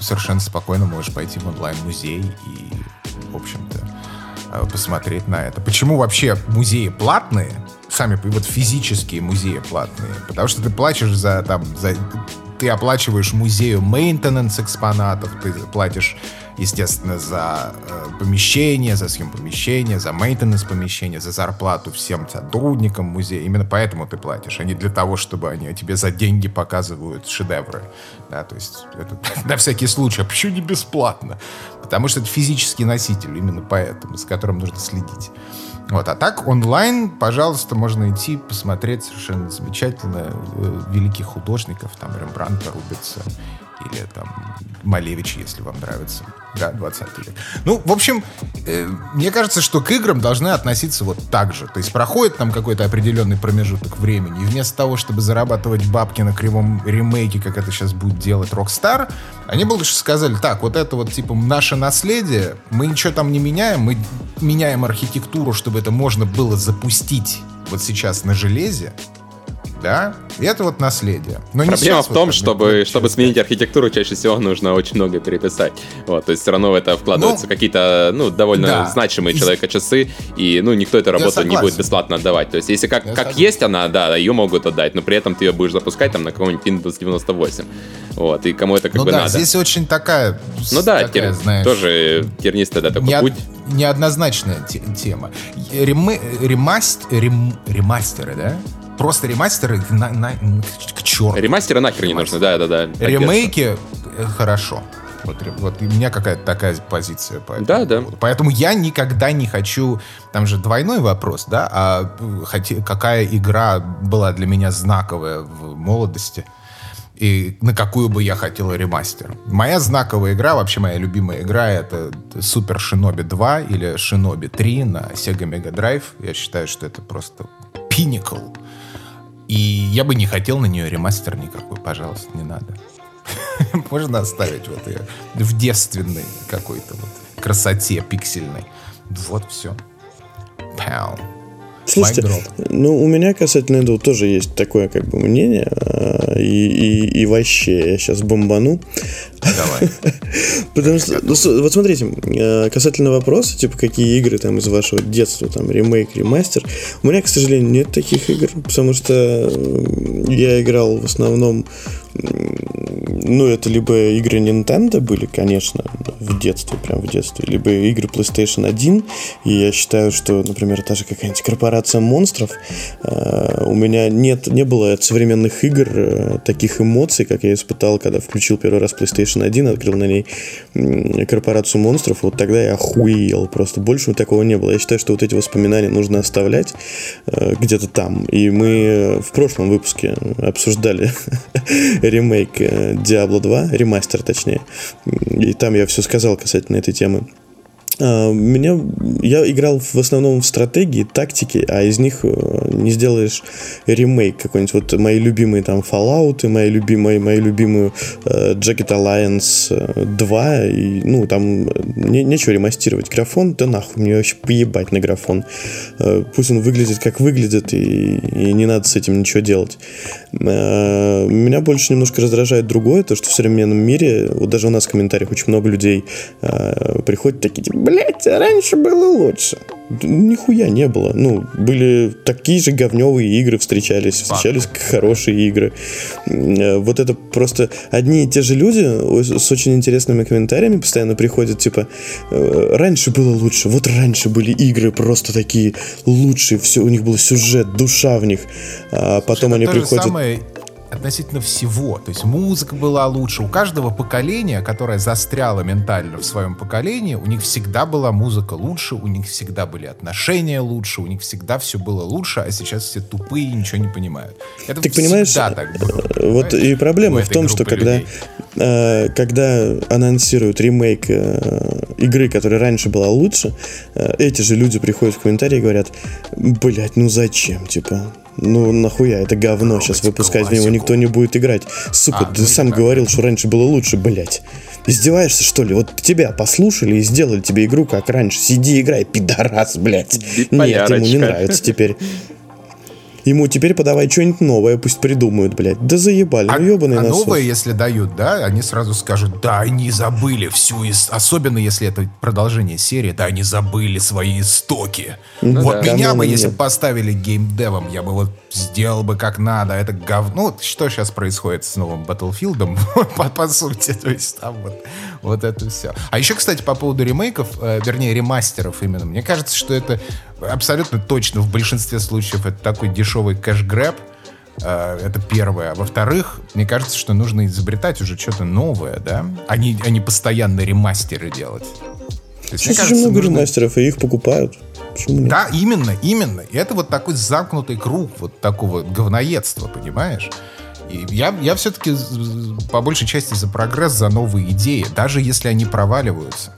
совершенно спокойно можешь пойти в онлайн-музей и, в общем-то, посмотреть на это. Почему вообще музеи платные? Сами вот физические музеи платные. Потому что ты платишь за там за ты оплачиваешь музею мейнтенанс экспонатов, ты платишь естественно, за э, помещение, за съем помещения, за мейтенес помещения, за зарплату всем сотрудникам музея. Именно поэтому ты платишь, а не для того, чтобы они тебе за деньги показывают шедевры. Да, то есть это (laughs) на всякий случай. А почему не бесплатно? Потому что это физический носитель, именно поэтому, с которым нужно следить. Вот, а так онлайн, пожалуйста, можно идти посмотреть совершенно замечательно э, великих художников, там Рембрандта, Рубица или там Малевич, если вам нравится, да, 20 век. Ну, в общем, э, мне кажется, что к играм должны относиться вот так же. То есть проходит там какой-то определенный промежуток времени, и вместо того, чтобы зарабатывать бабки на кривом ремейке, как это сейчас будет делать Rockstar, они бы лучше сказали, так, вот это вот, типа, наше наследие, мы ничего там не меняем, мы меняем архитектуру, чтобы это можно было запустить вот сейчас на железе, да, и это вот наследие. Но Проблема в том, вот, чтобы, чтобы сменить архитектуру, чаще всего нужно очень много переписать. Вот, то есть все равно в это вкладываются ну, какие-то, ну, довольно да. значимые человека часы, и, ну, никто эту работу не будет бесплатно отдавать. То есть если как, как есть она, да, ее могут отдать, но при этом ты ее будешь запускать там на каком-нибудь Windows 98. Вот, и кому это как ну, бы да, надо. здесь очень такая, ну да, такая, тер, знаешь, тоже тернистая, да, такой не, путь. Неоднозначная тема. Рем, ремаст, рем, ремастеры, да? Просто ремастеры на, на, к черту. Ремастеры нахер не нужны, да-да-да. Ремейки э, хорошо. Вот, вот у меня какая-то такая позиция. По да, да. Поэтому я никогда не хочу... Там же двойной вопрос, да? А хоти, какая игра была для меня знаковая в молодости? И на какую бы я хотел ремастер? Моя знаковая игра, вообще моя любимая игра, это Super Shinobi 2 или Shinobi 3 на Sega Mega Drive. Я считаю, что это просто pinnacle и я бы не хотел на нее ремастер никакой, пожалуйста, не надо. (laughs) Можно оставить вот ее в девственной какой-то вот красоте пиксельной. Вот все. Пау. Слушайте, ну у меня касательно этого тоже есть такое как бы мнение, а, и, и, и вообще я сейчас бомбану. Давай. (laughs) Потому что, ну, вот смотрите, а, касательно вопроса, типа, какие игры там из вашего детства, там, ремейк, ремастер, у меня, к сожалению, нет таких игр, потому что я играл в основном ну, это либо игры Nintendo были, конечно, в детстве, прям в детстве, либо игры PlayStation 1, и я считаю, что, например, та же какая-нибудь корпорация монстров, э, у меня нет, не было от современных игр э, таких эмоций, как я испытал, когда включил первый раз PlayStation 1, открыл на ней э, корпорацию монстров, вот тогда я охуел, просто больше такого не было. Я считаю, что вот эти воспоминания нужно оставлять э, где-то там, и мы в прошлом выпуске обсуждали (laughs) ремейк э, Diablo 2, ремастер точнее. И там я все сказал касательно этой темы. А, меня, я играл в основном в стратегии, тактики, а из них э, не сделаешь ремейк какой-нибудь. Вот мои любимые там Fallout, мои любимые, мои любимые uh, Jacket Alliance 2, и, ну, там не, нечего ремастировать. Графон, да нахуй, мне вообще поебать на графон. Uh, пусть он выглядит как выглядит, и, и не надо с этим ничего делать. Uh, меня больше немножко раздражает другое, то, что в современном мире, вот даже у нас в комментариях очень много людей приходят такие, типа, блядь, раньше было лучше. Нихуя не было. Ну, были такие же говневые игры встречались, встречались хорошие игры. Э, вот это просто одни и те же люди с очень интересными комментариями постоянно приходят, типа, «Э, раньше было лучше, вот раньше были игры просто такие лучшие, все, у них был сюжет, душа в них. А потом они приходят... Самое относительно всего. То есть музыка была лучше. У каждого поколения, которое застряло ментально в своем поколении, у них всегда была музыка лучше, у них всегда были отношения лучше, у них всегда все было лучше, а сейчас все тупые и ничего не понимают. Это так понимаешь, так было. Вот и проблема в том, что когда, э, когда анонсируют ремейк э, игры, которая раньше была лучше, э, эти же люди приходят в комментарии и говорят, блять, ну зачем, типа, ну нахуя, это говно сейчас выпускать, в него никто не будет играть. Сука, а, ты ну, сам говорил, что раньше было лучше, блять. Издеваешься, что ли? Вот тебя послушали и сделали тебе игру, как раньше. Сиди, играй, пидорас, блядь. Нет, ему не нравится теперь. (laughs) Ему теперь подавай что-нибудь новое, пусть придумают, блядь. Да заебали, а, ну ебаный А насос. новое, если дают, да, они сразу скажут, да, они забыли всю, ис... особенно если это продолжение серии, да, они забыли свои истоки. Ну, вот да. меня да, бы, если бы поставили геймдевом, я бы вот сделал бы как надо, это говно. Ну, что сейчас происходит с новым Battlefield, (laughs) по, по сути, то есть там вот, вот это все. А еще, кстати, по поводу ремейков, э, вернее, ремастеров именно, мне кажется, что это абсолютно точно в большинстве случаев это такой дешевый кэш-грэб, э, это первое. А во-вторых, мне кажется, что нужно изобретать уже что-то новое, да? А не, а не постоянно ремастеры делать. То есть, Сейчас кажется, много нужно... ремастеров, и их покупают. Почему нет? Да, именно, именно. И это вот такой замкнутый круг вот такого говноедства, понимаешь? И я, я все-таки по большей части за прогресс, за новые идеи, даже если они проваливаются.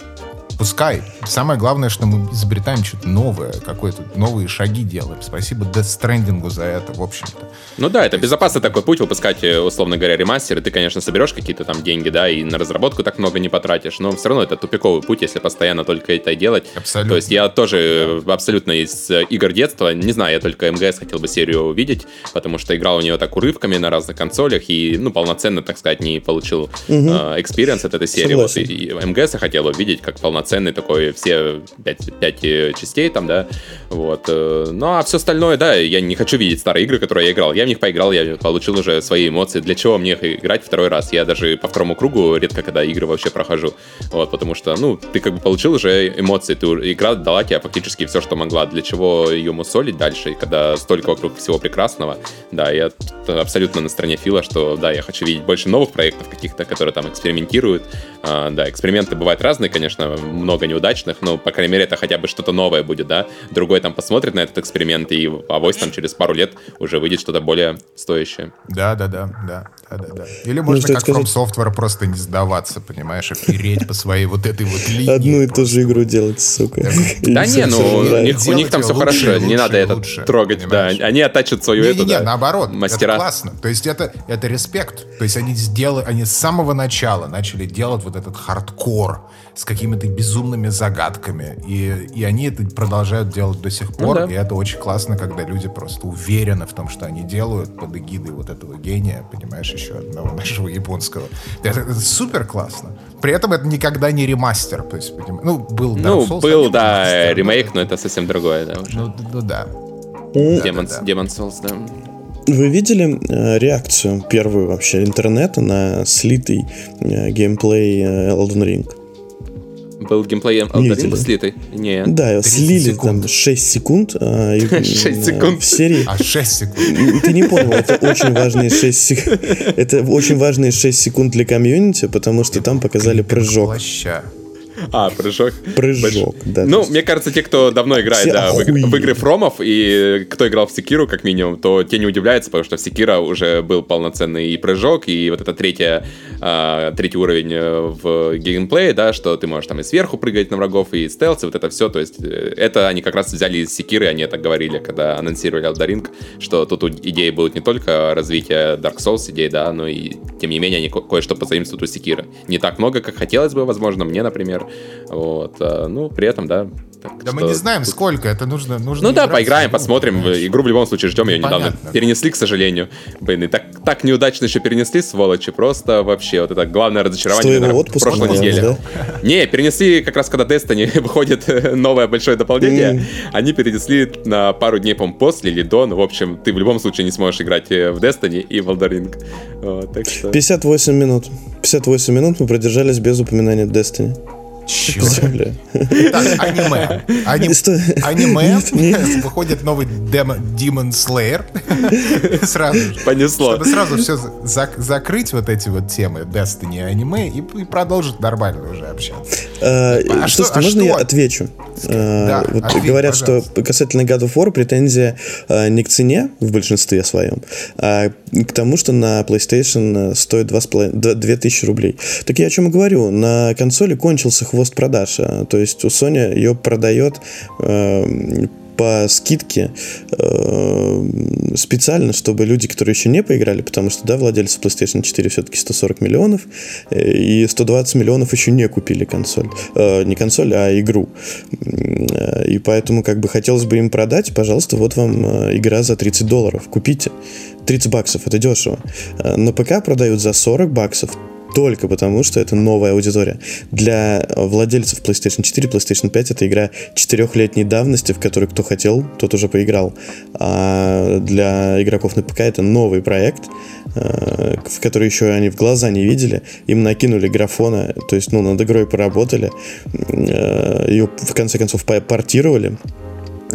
Пускай. Самое главное, что мы изобретаем что-то новое, какие-то новые шаги делаем. Спасибо Death Stranding за это, в общем-то. Ну да, это безопасный такой путь выпускать, э, условно говоря, ремастеры. Ты, конечно, соберешь какие-то там деньги, да, и на разработку так много не потратишь, но все равно это тупиковый путь, если постоянно только это делать. Абсолютно. То есть я тоже абсолютно из э, игр детства, не знаю, я только МГС хотел бы серию увидеть, потому что играл у нее так урывками на разных консолях и, ну, полноценно, так сказать, не получил experience угу. э, от этой серии. Вот, и, и MGS я хотел увидеть как полноценно полноценный такой, все пять, пять э, частей там, да, вот. Э, ну, а все остальное, да, я не хочу видеть старые игры, которые я играл. Я в них поиграл, я получил уже свои эмоции. Для чего мне их играть второй раз? Я даже по второму кругу редко когда игры вообще прохожу, вот, потому что, ну, ты как бы получил уже эмоции, ты игра дала тебе фактически все, что могла. Для чего ее мусолить дальше, когда столько вокруг всего прекрасного, да, я абсолютно на стороне Фила, что, да, я хочу видеть больше новых проектов каких-то, которые там экспериментируют. А, да, эксперименты бывают разные, конечно, много неудачных, но, по крайней мере, это хотя бы что-то новое будет, да. Другой там посмотрит на этот эксперимент, и авось там через пару лет уже выйдет что-то более стоящее. Да, да, да, да, да, да, да. Или ну, можно, как сказать... From Software, просто не сдаваться, понимаешь, и переть по своей вот этой вот линии. Одну и ту же игру делать, сука. Да не, ну, у них там все хорошо, не надо это трогать, да. Они оттачат свою эту, Не, наоборот, мастера. классно. То есть это это респект. То есть они сделали, они с самого начала начали делать вот этот хардкор с какими-то безумными загадками. И, и они это продолжают делать до сих пор. Ну, да. И это очень классно, когда люди просто уверены в том, что они делают под эгидой вот этого гения, понимаешь, еще одного (laughs) нашего японского. Это, это супер классно. При этом это никогда не ремастер. То есть, ну, был Ну, Souls, был, да, ремейк, но это совсем другое, да, уже. Ну, ну да. Demon, да, да. Demon Souls, да. Вы видели э, реакцию первую вообще интернета на слитый э, геймплей э, Elden Ring? Был геймплей Elden слитый? Нет. Да, слили секунд. там 6 секунд. А, 6 (laughs) секунд. В серии... А 6 секунд. Ты не понял, это очень важные 6 секунд. (laughs) Это очень важные 6 секунд для комьюнити, потому что там показали прыжок. Плаща. А, прыжок. Прыжок, да. Ну, мне кажется, те, кто давно играет да, в, в игры Фромов, и кто играл в Секиру, как минимум, то те не удивляются, потому что в Секира уже был полноценный и прыжок, и вот это третья, а, третий уровень э, в геймплее, да, что ты можешь там и сверху прыгать на врагов, и стелс, и вот это все, то есть э, это они как раз взяли из Секиры, они это говорили, когда анонсировали Elden что тут идеи будут не только развитие Dark Souls идей, да, но и тем не менее они кое-что позаимствуют у Секира. Не так много, как хотелось бы, возможно, мне, например, вот. А, ну, при этом, да, так, да что... мы не знаем, сколько это нужно. нужно ну да, поиграем, посмотрим. Понимаешь? Игру в любом случае ждем, ее недавно перенесли, к сожалению. Блин, и так, так неудачно еще перенесли, сволочи. Просто вообще вот это главное разочарование наверное, прошлой неделе. Да? Не, перенесли как раз когда Destiny (laughs) выходит новое большое дополнение. Mm. Они перенесли на пару дней, по после или до. Ну, в общем, ты в любом случае не сможешь играть э, в Destiny и в Elden Ring. Вот, так что... 58 минут. 58 минут мы продержались без упоминания Destiny. Черт. (laughs) Так, аниме. Аним... Аниме. (laughs) Выходит новый демо... Demon Slayer. (laughs) Сразу Понесло. Чтобы сразу все зак- закрыть вот эти вот темы Destiny аниме и, и продолжить нормально уже общаться. А, а что, а можно что? я отвечу? А, да, вот ответь, говорят, пожалуйста. что касательно God of War претензия а, не к цене в большинстве своем, а к тому, что на PlayStation стоит 2000 рублей. Так я о чем и говорю. На консоли кончился хвост продаж. А, то есть у Sony ее продает э, по скидке э, специально, чтобы люди, которые еще не поиграли, потому что, да, владельцы PlayStation 4 все-таки 140 миллионов, э, и 120 миллионов еще не купили консоль. Э, не консоль, а игру. Э, и поэтому, как бы, хотелось бы им продать, пожалуйста, вот вам э, игра за 30 долларов. Купите. 30 баксов, это дешево. Э, на ПК продают за 40 баксов, только потому, что это новая аудитория. Для владельцев PlayStation 4, PlayStation 5 это игра четырехлетней давности, в которую кто хотел, тот уже поиграл. А для игроков на ПК это новый проект, э, в который еще они в глаза не видели. Им накинули графона, то есть ну, над игрой поработали, э, ее в конце концов портировали Э,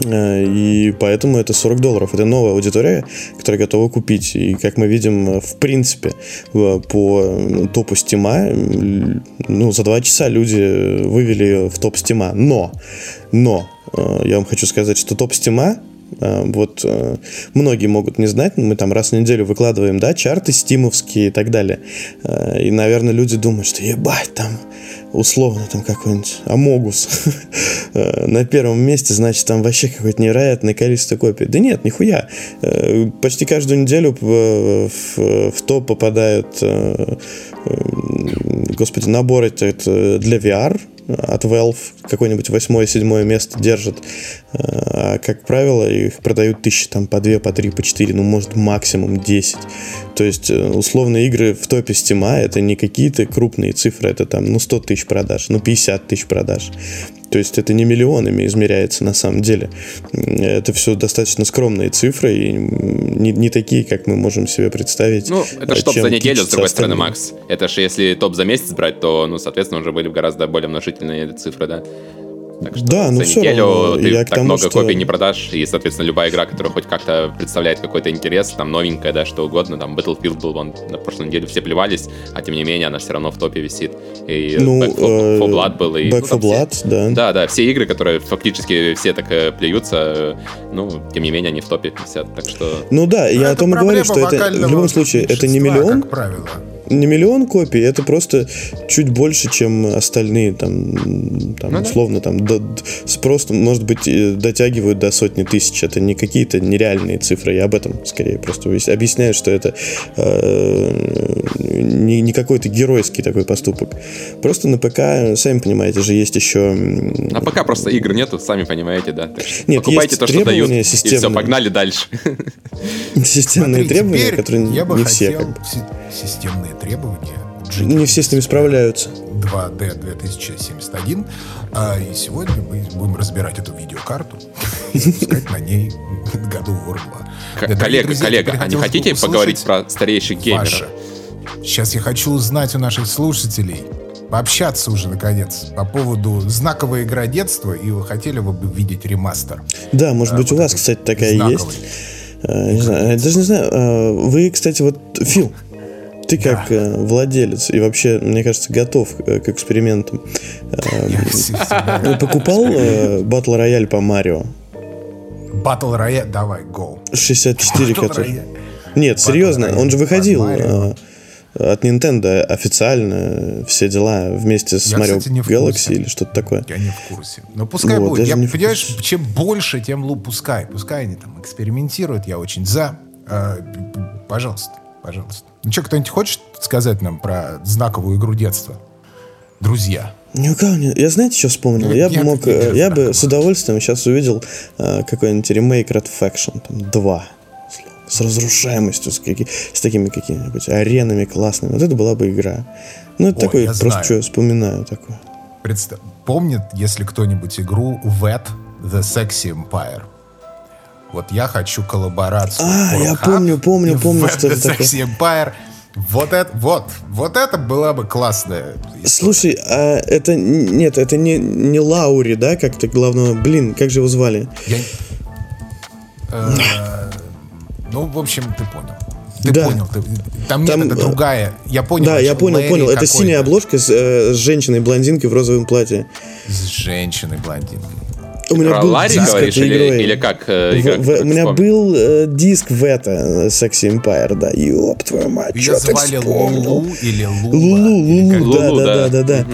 и поэтому это 40 долларов. Это новая аудитория, которая готова купить. И как мы видим, в принципе, по топу Стима, ну, за два часа люди вывели в топ Стима. Но, но, э, я вам хочу сказать, что топ Стима э, вот многие могут не знать, но мы там раз в неделю выкладываем, да, чарты стимовские и так далее. И, наверное, люди думают, что ебать, там условно там какой-нибудь Амогус (laughs) э, на первом месте, значит, там вообще какое-то невероятное количество копий. Да нет, нихуя. Э, почти каждую неделю в, топ попадают, э, господи, наборы для VR, от Valve какое-нибудь восьмое-седьмое место держат. А, как правило, их продают тысячи там по две, по три, по четыре, ну, может, максимум 10. То есть, э, условные игры в топе Steam это не какие-то крупные цифры, это там, ну, 100 тысяч продаж, ну, 50 тысяч продаж. То есть это не миллионами измеряется на самом деле. Это все достаточно скромные цифры и не, не такие, как мы можем себе представить. Ну, это же топ за неделю, с другой стороны, Макс. Это же если топ за месяц брать, то, ну, соответственно, уже были гораздо более множительные цифры, да? Так что да, за неделю равно, ты так тому, много что... копий не продашь, и, соответственно, любая игра, которая хоть как-то представляет какой-то интерес, там новенькая, да, что угодно, там Battlefield был, вон, на прошлой неделе все плевались, а тем не менее она все равно в топе висит. И ну, Back for, for Blood был, и... Back ну, for Blood, все, да. Да, да, все игры, которые фактически все так э, плюются, э, ну, тем не менее, они в топе висят, так что... Ну да, я Но о том и говорю, что это в любом случае, это не миллион, как правило не миллион копий, это просто чуть больше, чем остальные, там, там ну, условно, там, до, просто, может быть, дотягивают до сотни тысяч. Это не какие-то нереальные цифры. Я об этом скорее просто объясняю, что это э, не, не какой-то геройский такой поступок. Просто на ПК, сами понимаете, же есть еще... На ПК просто игр нету, сами понимаете, да. Нет, покупайте то, что дают, и все, погнали дальше. Системные Смотри, требования, которые я бы не хотел все. Как бы. Системные требования. Не все с ними справляются. 2D 2071. А, и сегодня мы будем разбирать эту видеокарту и на ней году Воргла. Коллега, коллега, а не хотите поговорить про старейших геймеров? Сейчас я хочу узнать у наших слушателей, пообщаться уже наконец по поводу знаковой игра детства, и вы хотели бы видеть ремастер. Да, может быть, у вас, кстати, такая есть. А, не знаю, даже не знаю. А, вы, кстати, вот, Фил, ты как да. Э, владелец и вообще, мне кажется, готов э, к экспериментам. Ты покупал батл рояль по Марио? Батл рояль, давай, go. 64, который... Нет, серьезно, он же выходил э, от Nintendo официально все дела вместе с я, Mario кстати, Galaxy или что-то такое. Я не в курсе. Но пускай вот, будет. Я, не понимаешь, чем больше, тем лучше. Пускай. Пускай они там экспериментируют. Я очень за. Э, пожалуйста, пожалуйста. Ну что, кто-нибудь хочет сказать нам про знаковую игру детства? Друзья. Ни у кого нет. Я знаете, что вспомнил? Я, я бы мог, э, я бы с удовольствием сейчас увидел э, какой-нибудь ремейк Red Faction там, 2 с разрушаемостью, с, каки, с такими какими-нибудь аренами классными. Вот это была бы игра. Ну, это О, такой, просто знаю. что вспоминаю такое. Представь, помнит, если кто-нибудь игру Wet The Sexy Empire? Вот я хочу коллаборацию. А, я помню, помню, помню, что это такое. Empire. Вот это, вот, вот это была бы классная. История. Слушай, а это нет, это не не Лаури, да, как-то главного. Блин, как же его звали? Я... Э, ну, в общем, ты понял. Ты да. понял, ты, там, там нет, это другая. Я понял. Да, я понял, Лэри понял. Это синяя обложка с, э, с женщиной блондинкой в розовом платье. С женщиной блондинкой. у меня Про был Ларри диск говоришь, или, игрой. или как э, игра, в, в, У меня был э, диск в это, Sexy Empire, да. Ёб твою мать, Ее звали Лулу или Лула? Лулу, Лулу, да, Лулу, да, да, да, да.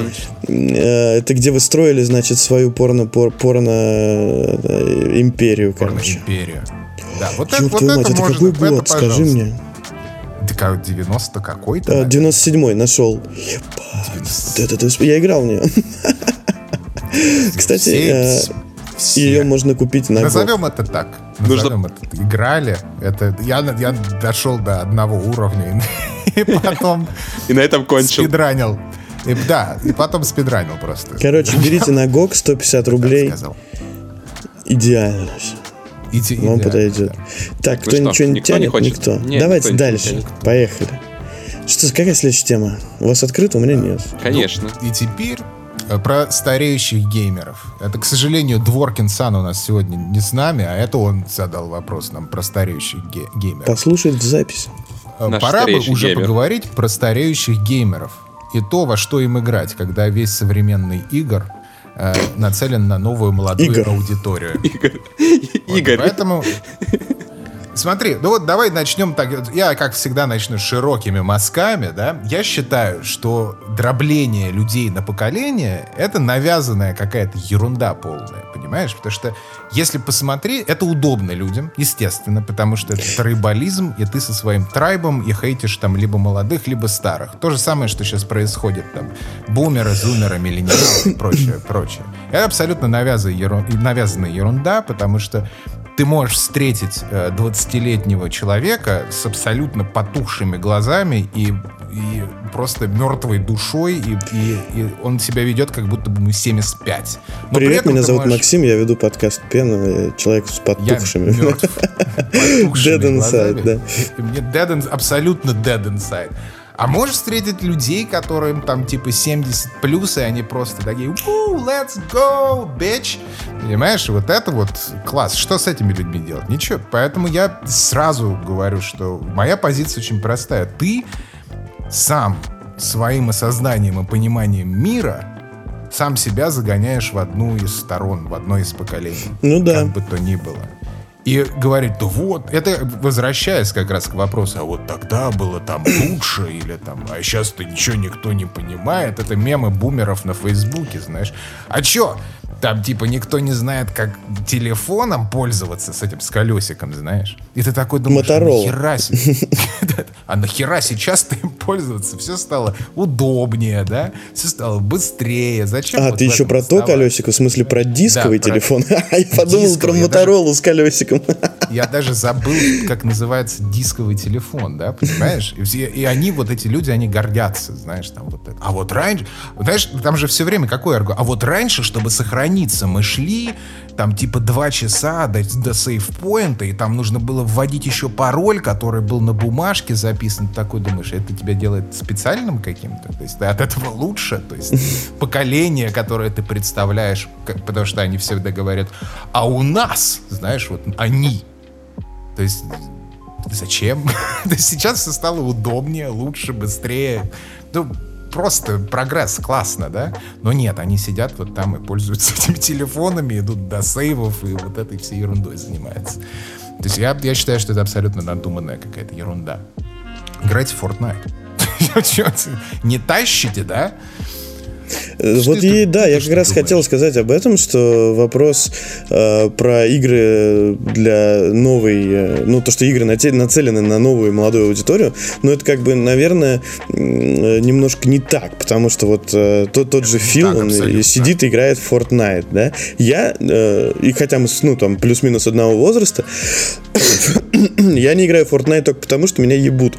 Угу. Это где вы строили, значит, свою порно, пор, порно э, империю, короче. Порно империю. Да, вот Ёб это, вот это, мать, это какой год, это, скажи мне. Как 90 какой-то? 97-й нашел. Ебать. Я играл в нее. Кстати, все. Ее можно купить на Назовем это так. Назовем Нужно... это. Играли. Это, я, я дошел до одного уровня (laughs) и потом... И на этом кончил. Спидранил. И, да, и потом спидранил просто. Короче, берите (laughs) на GOG 150 рублей. Идеально. Иди, Вам подойдет. Так, кто ну ничего не тянет? Не никто. Нет, Давайте никто дальше. Поехали. Что, какая следующая тема? У вас открыто, у меня нет. Конечно. Ну, и теперь Э, про стареющих геймеров. Это, к сожалению, Дворкин Сан у нас сегодня не с нами, а это он задал вопрос нам про стареющих ге- геймеров. Послушать запись. Э, Наш Пора бы уже геймер. поговорить про стареющих геймеров и то, во что им играть, когда весь современный игр э, нацелен на новую молодую Игорь. аудиторию. Игорь. Вот, Игорь. Поэтому Смотри, ну вот давай начнем так. Я, как всегда, начну широкими мазками, да. Я считаю, что дробление людей на поколение — это навязанная какая-то ерунда полная, понимаешь? Потому что, если посмотри, это удобно людям, естественно, потому что это трайбализм, и ты со своим трайбом и хейтишь там либо молодых, либо старых. То же самое, что сейчас происходит там. Бумеры, зумеры, миллениалы и прочее, прочее. Это абсолютно навязанная ерунда, потому что ты можешь встретить 20-летнего э, человека с абсолютно потухшими глазами и, и просто мертвой душой, и, и, и он себя ведет, как будто бы ему 75. Но Привет, меня зовут можешь... Максим, я веду подкаст Пена, человек с потухшими. Я мертв. (laughs) Dead inside, да. Мне dead, абсолютно dead inside. А можешь встретить людей, которым там типа 70 плюс, и они просто такие let's go, bitch. Понимаешь, вот это вот класс. Что с этими людьми делать? Ничего. Поэтому я сразу говорю, что моя позиция очень простая. Ты сам своим осознанием и пониманием мира сам себя загоняешь в одну из сторон, в одно из поколений. Ну да. Как бы то ни было и говорит, да вот, это возвращаясь как раз к вопросу, а вот тогда было там лучше, или там, а сейчас-то ничего никто не понимает, это мемы бумеров на Фейсбуке, знаешь. А чё, там, типа, никто не знает, как телефоном пользоваться с этим, с колесиком, знаешь. И ты такой думаешь, Моторол. нахера (laughs) А нахера сейчас ты им пользоваться? Все стало удобнее, да? Все стало быстрее. Зачем? А, ты еще про то колесико, в смысле про дисковый телефон? (laughs) А я подумал про Моторолу с колесиком. (laughs) Я даже забыл, как называется дисковый телефон, да, понимаешь? И они, вот эти люди, они гордятся, знаешь, там вот это. А вот раньше, знаешь, там же все время какой аргумент? А вот раньше, чтобы сохранить граница. Мы шли там типа два часа до, до сейфпоинта, и там нужно было вводить еще пароль, который был на бумажке записан. Ты такой думаешь, это тебя делает специальным каким-то? То есть ты от этого лучше? То есть (laughs) поколение, которое ты представляешь, потому что они всегда говорят, а у нас, знаешь, вот они. То есть зачем? (laughs) Сейчас все стало удобнее, лучше, быстрее. Ну, просто прогресс, классно, да? Но нет, они сидят вот там и пользуются (laughs) этими телефонами, идут до сейвов и вот этой всей ерундой занимаются. То есть я, я считаю, что это абсолютно надуманная какая-то ерунда. Играйте в Fortnite. (laughs) Не тащите, да? Э, что вот это, и да, я как раз думаешь? хотел сказать об этом, что вопрос э, про игры для новой, э, ну то, что игры нацелены на новую молодую аудиторию, ну это как бы, наверное, э, немножко не так, потому что вот э, тот, тот же Фил, так, он сидит и играет в Fortnite, да, я, э, и хотя мы, ну там, плюс-минус одного возраста, (coughs) я не играю в Fortnite только потому, что меня ебут.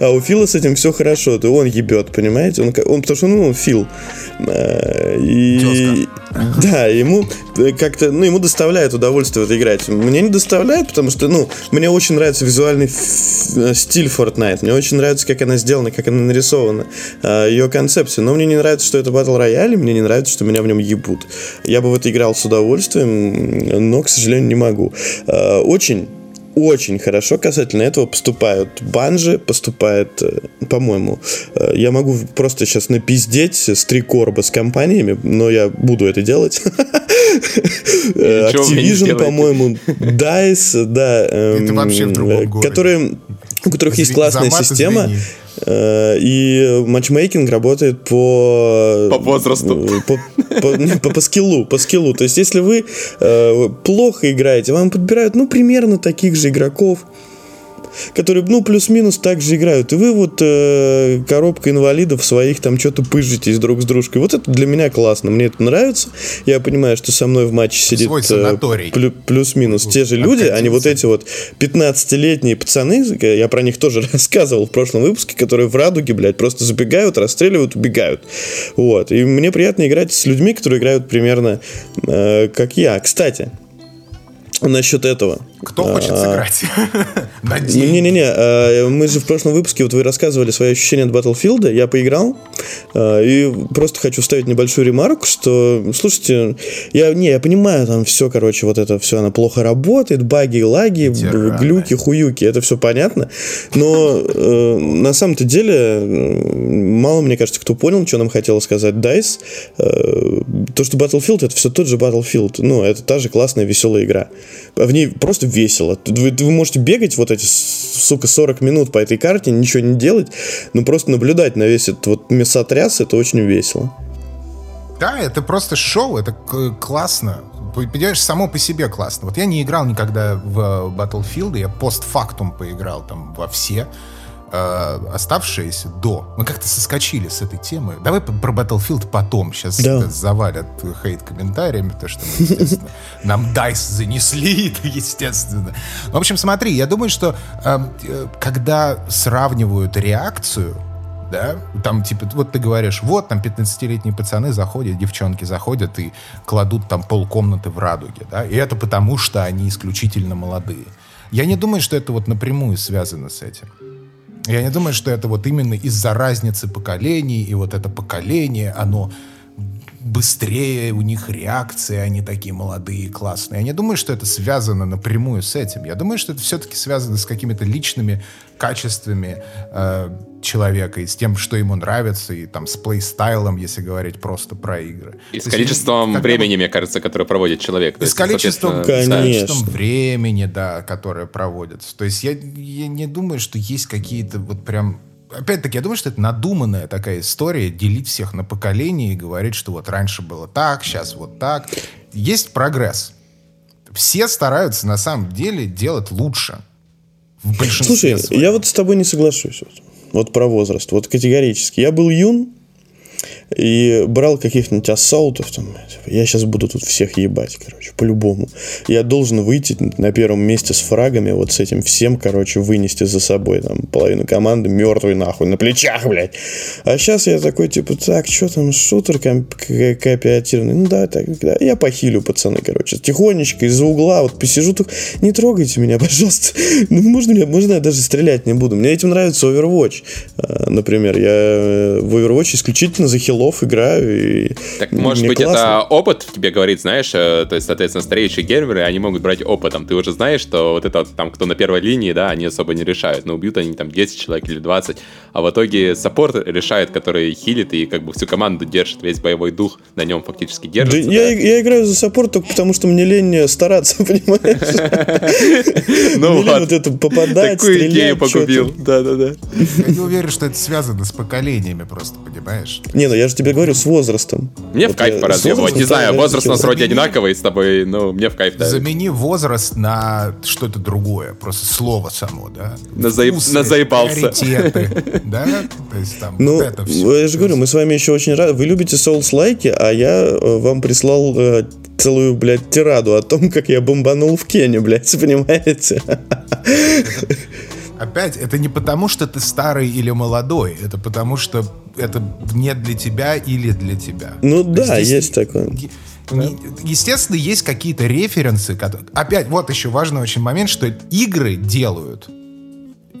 А у Фила с этим все хорошо, то он ебет, понимаете? Он, он потому что, ну, Фил. А, и, да, ему как-то, ну, ему доставляет удовольствие вот играть. Мне не доставляет, потому что, ну, мне очень нравится визуальный стиль Fortnite. Мне очень нравится, как она сделана, как она нарисована, ее концепция. Но мне не нравится, что это батл рояль, мне не нравится, что меня в нем ебут. Я бы в это играл с удовольствием, но, к сожалению, не могу. Очень очень хорошо касательно этого поступают банжи, поступает, э, по-моему, э, я могу просто сейчас напиздеть с три корба с компаниями, но я буду это делать. (laughs) Activision, по-моему, DICE, да, эм, которые у которых есть классная система, Э, и матчмейкинг работает по... По возрасту. Э, по, по, по, по скиллу, по скиллу. То есть, если вы э, плохо играете, вам подбирают, ну, примерно таких же игроков, которые, ну, плюс-минус так же играют. И вы вот э, коробка инвалидов своих там что-то пыжитесь друг с дружкой. Вот это для меня классно, мне это нравится. Я понимаю, что со мной в матче сидит э, плю, плюс-минус те же люди, а не вот эти вот 15-летние пацаны, я про них тоже (laughs) рассказывал в прошлом выпуске, которые в радуге, блядь, просто забегают, расстреливают, убегают. Вот. И мне приятно играть с людьми, которые играют примерно э, как я. Кстати, насчет этого. Кто хочет сыграть? (laughs) Не-не-не, а, мы же в прошлом выпуске, вот вы рассказывали свои ощущения от Battlefield, я поиграл, а, и просто хочу вставить небольшую ремарку, что, слушайте, я, не, я понимаю, там все, короче, вот это все, она плохо работает, баги, лаги, глюки, хуюки, это все понятно, но э, на самом-то деле мало, мне кажется, кто понял, что нам хотела сказать DICE, э, то, что Battlefield это все тот же Battlefield, ну, это та же классная, веселая игра. В ней просто весело. Вы, вы можете бегать вот эти, сука, 40 минут по этой карте, ничего не делать, но просто наблюдать на весь этот вот мясотряс, это очень весело. Да, это просто шоу, это классно. Понимаешь, само по себе классно. Вот я не играл никогда в Battlefield, я постфактум поиграл там во все э, оставшиеся до. Мы как-то соскочили с этой темы. Давай про Battlefield потом. Сейчас да. завалят хейт комментариями, то что мы, (laughs) нам DICE занесли, (laughs) естественно. В общем, смотри, я думаю, что эм, э, когда сравнивают реакцию да, там, типа, вот ты говоришь, вот, там 15-летние пацаны заходят, девчонки заходят и кладут там полкомнаты в радуге, да, и это потому, что они исключительно молодые. Я не думаю, что это вот напрямую связано с этим. Я не думаю, что это вот именно из-за разницы поколений, и вот это поколение, оно быстрее, у них реакции, они такие молодые, классные. Я не думаю, что это связано напрямую с этим. Я думаю, что это все-таки связано с какими-то личными качествами э, человека, и с тем, что ему нравится, и там с плейстайлом, если говорить просто про игры. И с количеством есть, времени, мне кажется, которое проводит человек. И с количеством, количеством времени, да, которое проводится. То есть я, я не думаю, что есть какие-то вот прям опять-таки, я думаю, что это надуманная такая история, делить всех на поколения и говорить, что вот раньше было так, сейчас вот так. Есть прогресс. Все стараются на самом деле делать лучше. Слушай, своем. я вот с тобой не соглашусь. Вот, вот про возраст. Вот категорически. Я был юн, и брал каких-нибудь ассаутов, там, типа, я сейчас буду тут всех ебать, короче, по-любому. Я должен выйти на первом месте с фрагами, вот с этим всем, короче, вынести за собой, там, половину команды мертвый нахуй, на плечах, блядь. А сейчас я такой, типа, так, что там, шутер кооперативный, ну да, так, да, я похилю, пацаны, короче, тихонечко из-за угла, вот посижу, тут, не трогайте меня, (laughs) пожалуйста, ну, можно, я, можно я даже стрелять не буду, мне этим нравится Overwatch, а, например, я э, в Overwatch исключительно за хилов играю. И так, может быть, классно. это опыт тебе говорит, знаешь, э, то есть, соответственно, старейшие геймеры, они могут брать опытом. Ты уже знаешь, что вот это вот, там, кто на первой линии, да, они особо не решают. Но убьют они там 10 человек или 20, а в итоге саппорт решает, который хилит и как бы всю команду держит, весь боевой дух на нем фактически держится. Да, да. Я, я играю за саппорт только потому, что мне лень стараться, (laughs) понимаешь? (laughs) Ну вот. это попадать, Такую идею погубил, да-да-да. Я не уверен, что это связано с поколениями просто, понимаешь? Не, ну я же тебе говорю, с возрастом. Мне вот в кайф поразъебывать. Не знаю, возраст у нас вроде одинаковый с тобой, но мне в кайф да. Замени возраст на что-то другое. Просто слово само, да? На, заеб... на заебался. (laughs) да? То есть там ну, вот это все. Я же говорю, мы с вами еще очень рады. Вы любите Souls-лайки, а я э, вам прислал э, целую, блядь, тираду о том, как я бомбанул в Кене, блядь, (laughs) понимаете? Опять, это не потому, что ты старый или молодой, это потому, что это не для тебя или для тебя. Ну То да, есть, есть такое. Естественно, есть какие-то референсы. Опять, вот еще важный очень момент, что игры делают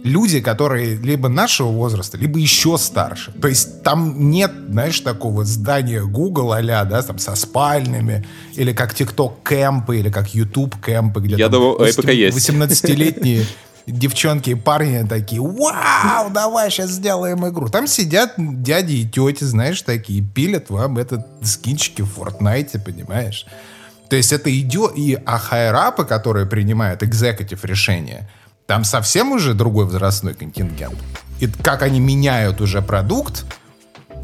люди, которые либо нашего возраста, либо еще старше. То есть там нет, знаешь, такого здания Google а да, там со спальнями, или как TikTok кемпы, или как YouTube кемпы, где Я там думаю, 18-летние (laughs) девчонки и парни такие, вау, давай сейчас сделаем игру. Там сидят дяди и тети, знаешь, такие, пилят вам этот скинчики в Fortnite, понимаешь? То есть это идет, и а которые принимают экзекутив решения, там совсем уже другой возрастной контингент. И как они меняют уже продукт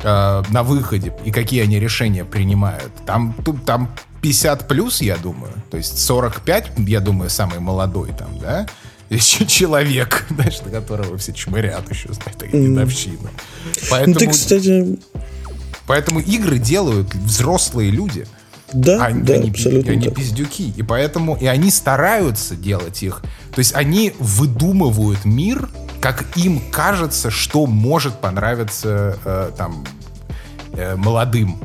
э, на выходе, и какие они решения принимают. Там, тут, там 50 плюс, я думаю. То есть 45, я думаю, самый молодой там, да? (laughs) еще человек, (laughs) знаешь, на которого все чмырят еще, знаешь, такая дедовщина. Поэтому, ну, ты, кстати... Поэтому игры делают взрослые люди. Да, они, да, они, абсолютно. Они так. пиздюки. И поэтому и они стараются делать их. То есть они выдумывают мир, как им кажется, что может понравиться э, там э, молодым.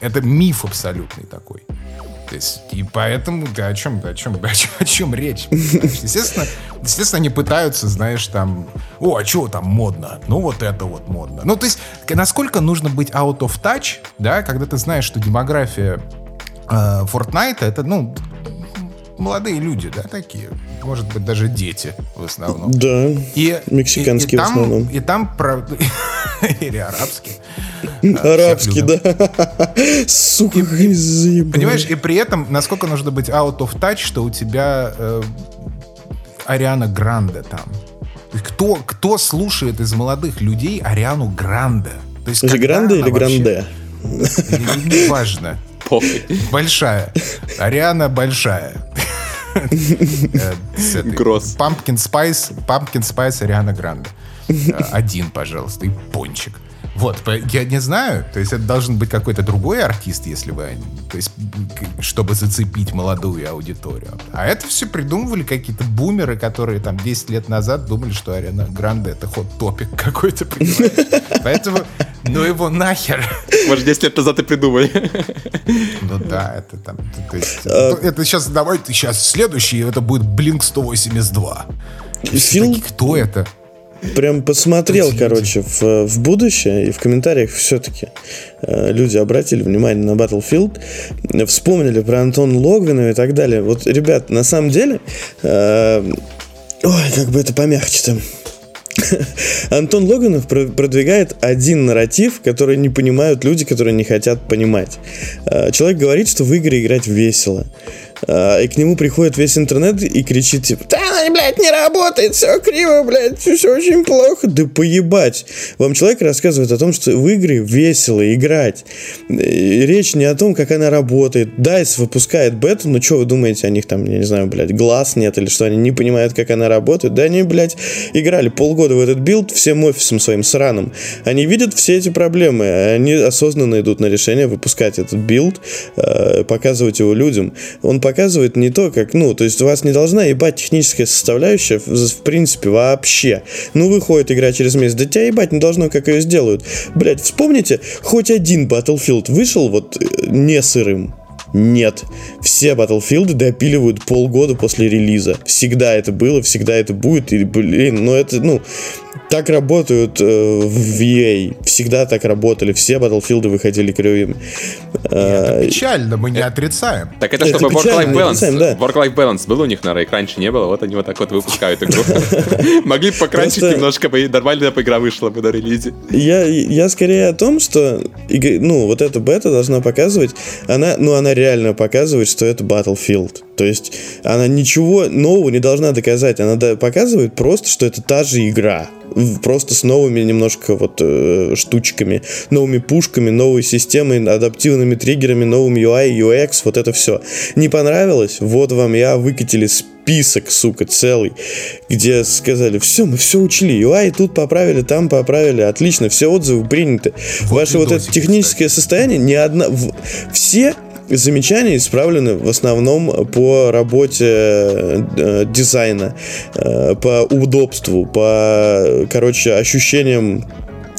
Это миф абсолютный такой. То есть, и поэтому, да, о чем, о чем, (laughs) о чем, о чем речь? Естественно, естественно, они пытаются, знаешь, там, о, а что там модно? Ну, вот это вот модно. Ну, то есть, насколько нужно быть out of touch, да, когда ты знаешь, что демография э, Fortnite это, ну, молодые люди, да, такие. Может быть, даже дети в основном. Да. И, мексиканские и, и там, в основном. И там, про... (laughs) или арабские. Арабский, да. Сука, и, Понимаешь, и при этом, насколько нужно быть out of touch, что у тебя э, Ариана Гранде там. Кто, кто слушает из молодых людей Ариану Гранде? То есть, Гранде или Гранде? Неважно. Большая. Ариана большая. Гросс. Pumpkin Spice, Pumpkin Spice Ариана Гранде. Э, один, пожалуйста, и пончик. Вот, я не знаю, то есть это должен быть какой-то другой артист, если бы, то есть, чтобы зацепить молодую аудиторию. А это все придумывали какие-то бумеры, которые там 10 лет назад думали, что Ариана Гранде это ход-топик какой-то, Поэтому, ну его нахер. Может, 10 лет назад и придумали. Ну да, это там, то есть, а это сейчас, давай, сейчас следующий, это будет Blink 182. Фил... Кто это? прям посмотрел, короче, в, в будущее, и в комментариях все-таки э, люди обратили внимание на Battlefield, вспомнили про Антон Логвинова и так далее. Вот, ребят, на самом деле, э, ой, как бы это помягче-то. (laughs) Антон Логинов продвигает один нарратив, который не понимают люди, которые не хотят понимать. Э, человек говорит, что в игры играть весело. А, и к нему приходит весь интернет и кричит, типа, да, она, блядь, не работает, все криво, блядь, все очень плохо. Да поебать. Вам человек рассказывает о том, что в игры весело играть. Речь не о том, как она работает. DICE выпускает бету, но что вы думаете о них там, я не знаю, блядь, глаз нет или что, они не понимают, как она работает? Да они, блядь, играли полгода в этот билд всем офисом своим сраным. Они видят все эти проблемы, они осознанно идут на решение выпускать этот билд, а, показывать его людям. Он показывает не то, как, ну, то есть у вас не должна ебать техническая составляющая в, в принципе вообще. Ну, выходит игра через месяц, да тебя ебать не должно, как ее сделают. Блять, вспомните, хоть один Battlefield вышел вот э, не сырым. Нет. Все Battlefield допиливают полгода после релиза. Всегда это было, всегда это будет. И, блин, ну это, ну, так работают э, в EA. Всегда так работали. Все Battlefield выходили кривыми. Это печально, мы не отрицаем. Так это, чтобы work-life balance, да. work-life balance был у них на Рейк, раньше не было, вот они вот так вот выпускают игру. (laughs) Могли бы покранчить немножко, нормально бы игра вышла бы на релизе. Я, я скорее о том, что ну, вот эта бета должна показывать, она, ну, она реально показывает, что это Battlefield. То есть она ничего нового не должна доказать, она показывает просто, что это та же игра просто с новыми немножко вот э, штучками, новыми пушками, новой системой, адаптивными триггерами, новым UI, UX, вот это все. Не понравилось? Вот вам я выкатили список, сука, целый, где сказали, все, мы все учли, UI тут поправили, там поправили, отлично, все отзывы приняты. Вот Ваше вот это техническое кстати. состояние, ни одна... Все замечания исправлены в основном по работе э, дизайна, э, по удобству, по, короче, ощущениям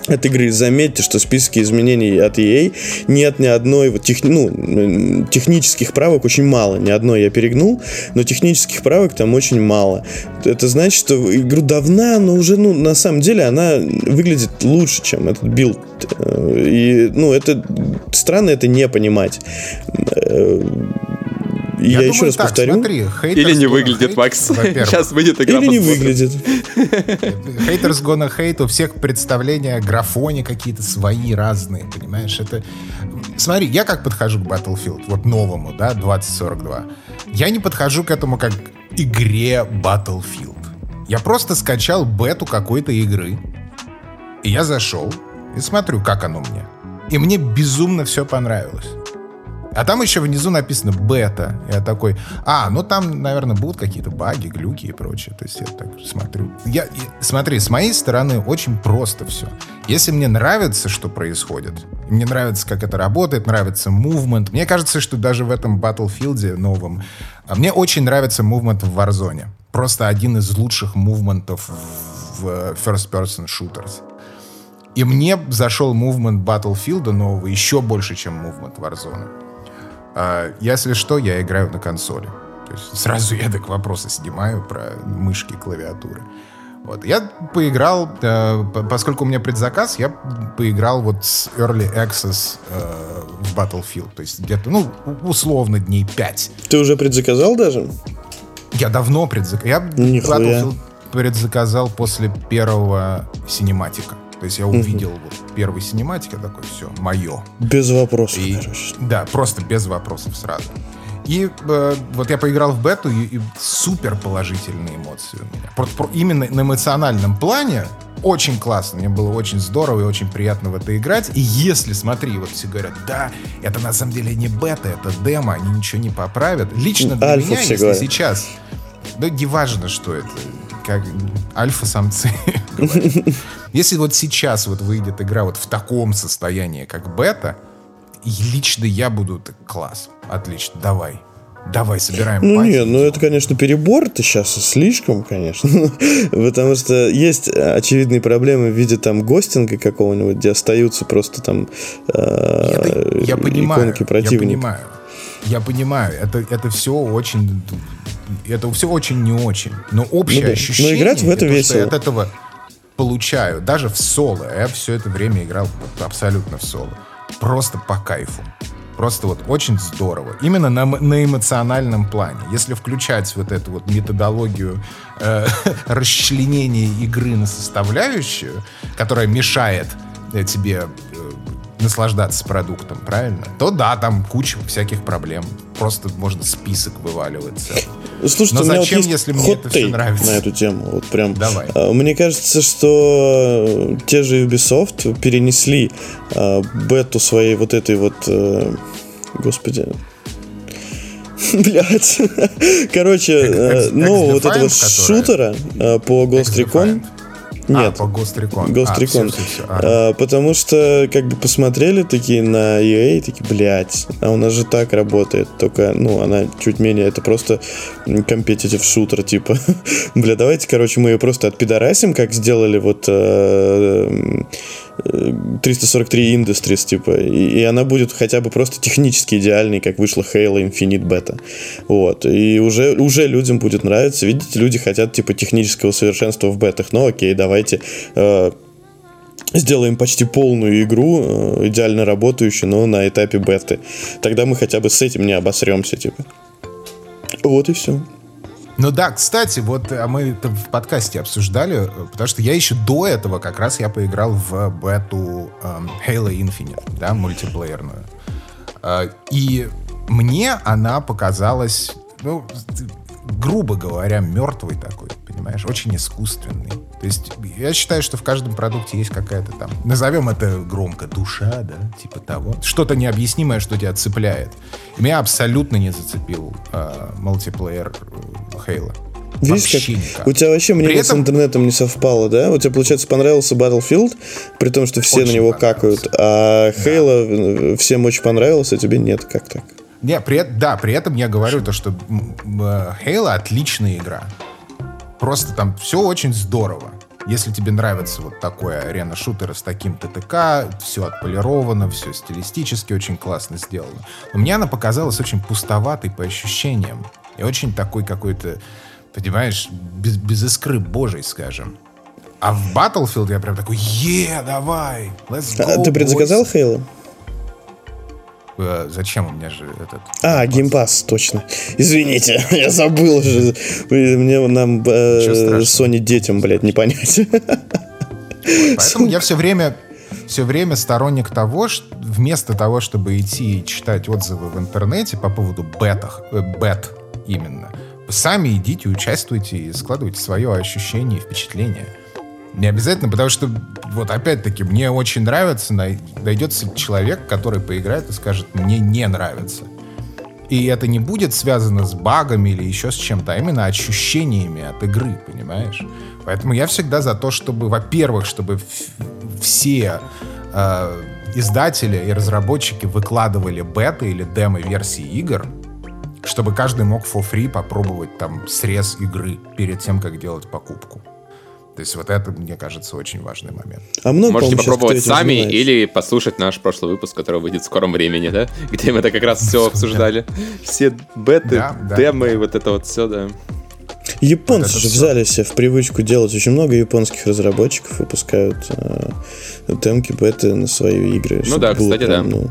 от игры. Заметьте, что в списке изменений от EA нет ни одной вот тех, ну, технических правок очень мало. Ни одной я перегнул, но технических правок там очень мало. Это значит, что игра давно, но уже, ну, на самом деле она выглядит лучше, чем этот билд. Э, и, ну, это странно это не понимать. Я, я еще раз так, повторю. Смотри, Или не выглядит, hate, Макс. (laughs) Сейчас выйдет игра Или не выглядит. (laughs) Haters gonna hate, у всех представления графоне какие-то свои разные, понимаешь? Это... Смотри, я как подхожу к Battlefield, вот новому, да, 2042. Я не подхожу к этому как игре Battlefield. Я просто скачал бету какой-то игры, и я зашел и смотрю, как оно мне. И мне безумно все понравилось. А там еще внизу написано бета. Я такой, а, ну там, наверное, будут какие-то баги, глюки и прочее. То есть я так смотрю. Я, и, смотри, с моей стороны очень просто все. Если мне нравится, что происходит, мне нравится, как это работает, нравится movement. Мне кажется, что даже в этом Battlefield новом, а мне очень нравится movement в Warzone. Просто один из лучших мувментов в first person shooters. И мне зашел мувмент Battlefield нового еще больше, чем мувмент Warzone. А, если что, я играю на консоли. То есть сразу я так вопросы снимаю про мышки, клавиатуры. Вот. Я поиграл, э, поскольку у меня предзаказ, я поиграл вот с Early Access э, в Battlefield. То есть где-то, ну, условно, дней 5. Ты уже предзаказал даже? Я давно предзаказал. Я Нихуя. Battlefield предзаказал после первого синематика. То есть я увидел угу. вот первый синематик, я такой, все, мое. Без вопросов, и, короче. Да, просто без вопросов сразу. И э, вот я поиграл в бету, и, и супер положительные эмоции у меня. Про, про, именно на эмоциональном плане очень классно, мне было очень здорово и очень приятно в это играть. И если, смотри, вот все говорят, да, это на самом деле не бета, это демо, они ничего не поправят. Лично для Альфа меня, если говорят. сейчас, да не важно, что это, как альфа-самцы. (laughs) Если вот сейчас вот выйдет игра вот в таком состоянии, как бета, лично я буду так, класс, отлично, давай. Давай, собираем Ну нет, ну это, конечно, перебор это сейчас слишком, конечно. (laughs) Потому что есть очевидные проблемы в виде там гостинга какого-нибудь, где остаются просто там э, я понимаю, иконки противника. Я понимаю. Я понимаю, это, это все очень это все очень не очень. Но общее ну, да. ощущение... Но играть в это, это весело. От этого получаю. Даже в соло. Я все это время играл абсолютно в соло. Просто по кайфу. Просто вот очень здорово. Именно на, на эмоциональном плане. Если включать вот эту вот методологию э, (laughs) расчленения игры на составляющую, которая мешает э, тебе э, наслаждаться продуктом, правильно? То да, там куча всяких проблем. Просто можно список вываливать целый. Слушайте, Но зачем, вот если мне это все нравится? на эту тему? Вот прям. Давай. А, мне кажется, что те же Ubisoft перенесли бету своей вот этой вот... Господи, (laughs) Блять. (laughs) Короче, ну, вот этого шутера по Ghost Recon нет. А, по Ghost Recon. Ghost а, Recon. Все, все, все. А. А, потому что как бы посмотрели такие на EA, такие, блядь, а у нас же так работает, только, ну, она чуть менее, это просто компетитив шутер, типа. (laughs) Бля, давайте, короче, мы ее просто отпидорасим, как сделали вот э, 343 Industries, типа, и, и она будет хотя бы просто технически идеальной, как вышла Halo Infinite Beta. Вот. И уже, уже людям будет нравиться. Видите, люди хотят, типа, технического совершенства в бетах. Ну, окей, давайте э, сделаем почти полную игру, э, идеально работающую, но на этапе беты. Тогда мы хотя бы с этим не обосремся, типа. Вот и все. Ну да, кстати, вот а мы это в подкасте обсуждали, потому что я еще до этого как раз я поиграл в бету эм, Halo Infinite, да, мультиплеерную. Э, и мне она показалась, ну, грубо говоря, мертвый такой, понимаешь, очень искусственный. То есть я считаю, что в каждом продукте есть какая-то там, назовем это громко, душа, да, типа того. Что-то необъяснимое, что тебя цепляет. меня абсолютно не зацепил э, мультиплеер Хейла. Видишь, вообще как? Никак. У тебя вообще мнение этом... с интернетом не совпало, да? У тебя, получается, понравился Battlefield, при том, что все очень на него какают, а Хейла да. всем очень понравился, а тебе нет. Как так? Не, при, да, при этом я говорю то, что Halo отличная игра. Просто там все очень здорово. Если тебе нравится вот такой арена-шутер с таким ТТК, все отполировано, все стилистически очень классно сделано. Но мне она показалась очень пустоватой по ощущениям. И очень такой какой-то, понимаешь, без, без искры божей, скажем. А в Battlefield я прям такой, е, давай, let's go, а, Ты предзаказал Хейла? Э, зачем у меня же этот... А, геймпас, точно. Извините, (laughs) я забыл же. Мне нам э, Sony детям, блядь, не понять. Поэтому я все время все время сторонник того, что вместо того, чтобы идти и читать отзывы в интернете по поводу бетах, э, бет именно, сами идите, участвуйте и складывайте свое ощущение и впечатление. Не обязательно, потому что, вот опять-таки, мне очень нравится, найдется человек, который поиграет и скажет, мне не нравится. И это не будет связано с багами или еще с чем-то, а именно ощущениями от игры, понимаешь? Поэтому я всегда за то, чтобы, во-первых, чтобы все э, издатели и разработчики выкладывали беты или демо-версии игр, чтобы каждый мог for free попробовать там срез игры перед тем, как делать покупку. То есть вот это, мне кажется, очень важный момент. А много, Можете попробовать сами или послушать наш прошлый выпуск, который выйдет в скором времени, да? (laughs) Где мы это как раз все обсуждали. Все беты, демы и вот это вот все, да. Японцы вот же взяли себе в привычку делать. Очень много японских разработчиков выпускают э, демки, беты на свои игры. Ну да, кстати, прям, да. Ну,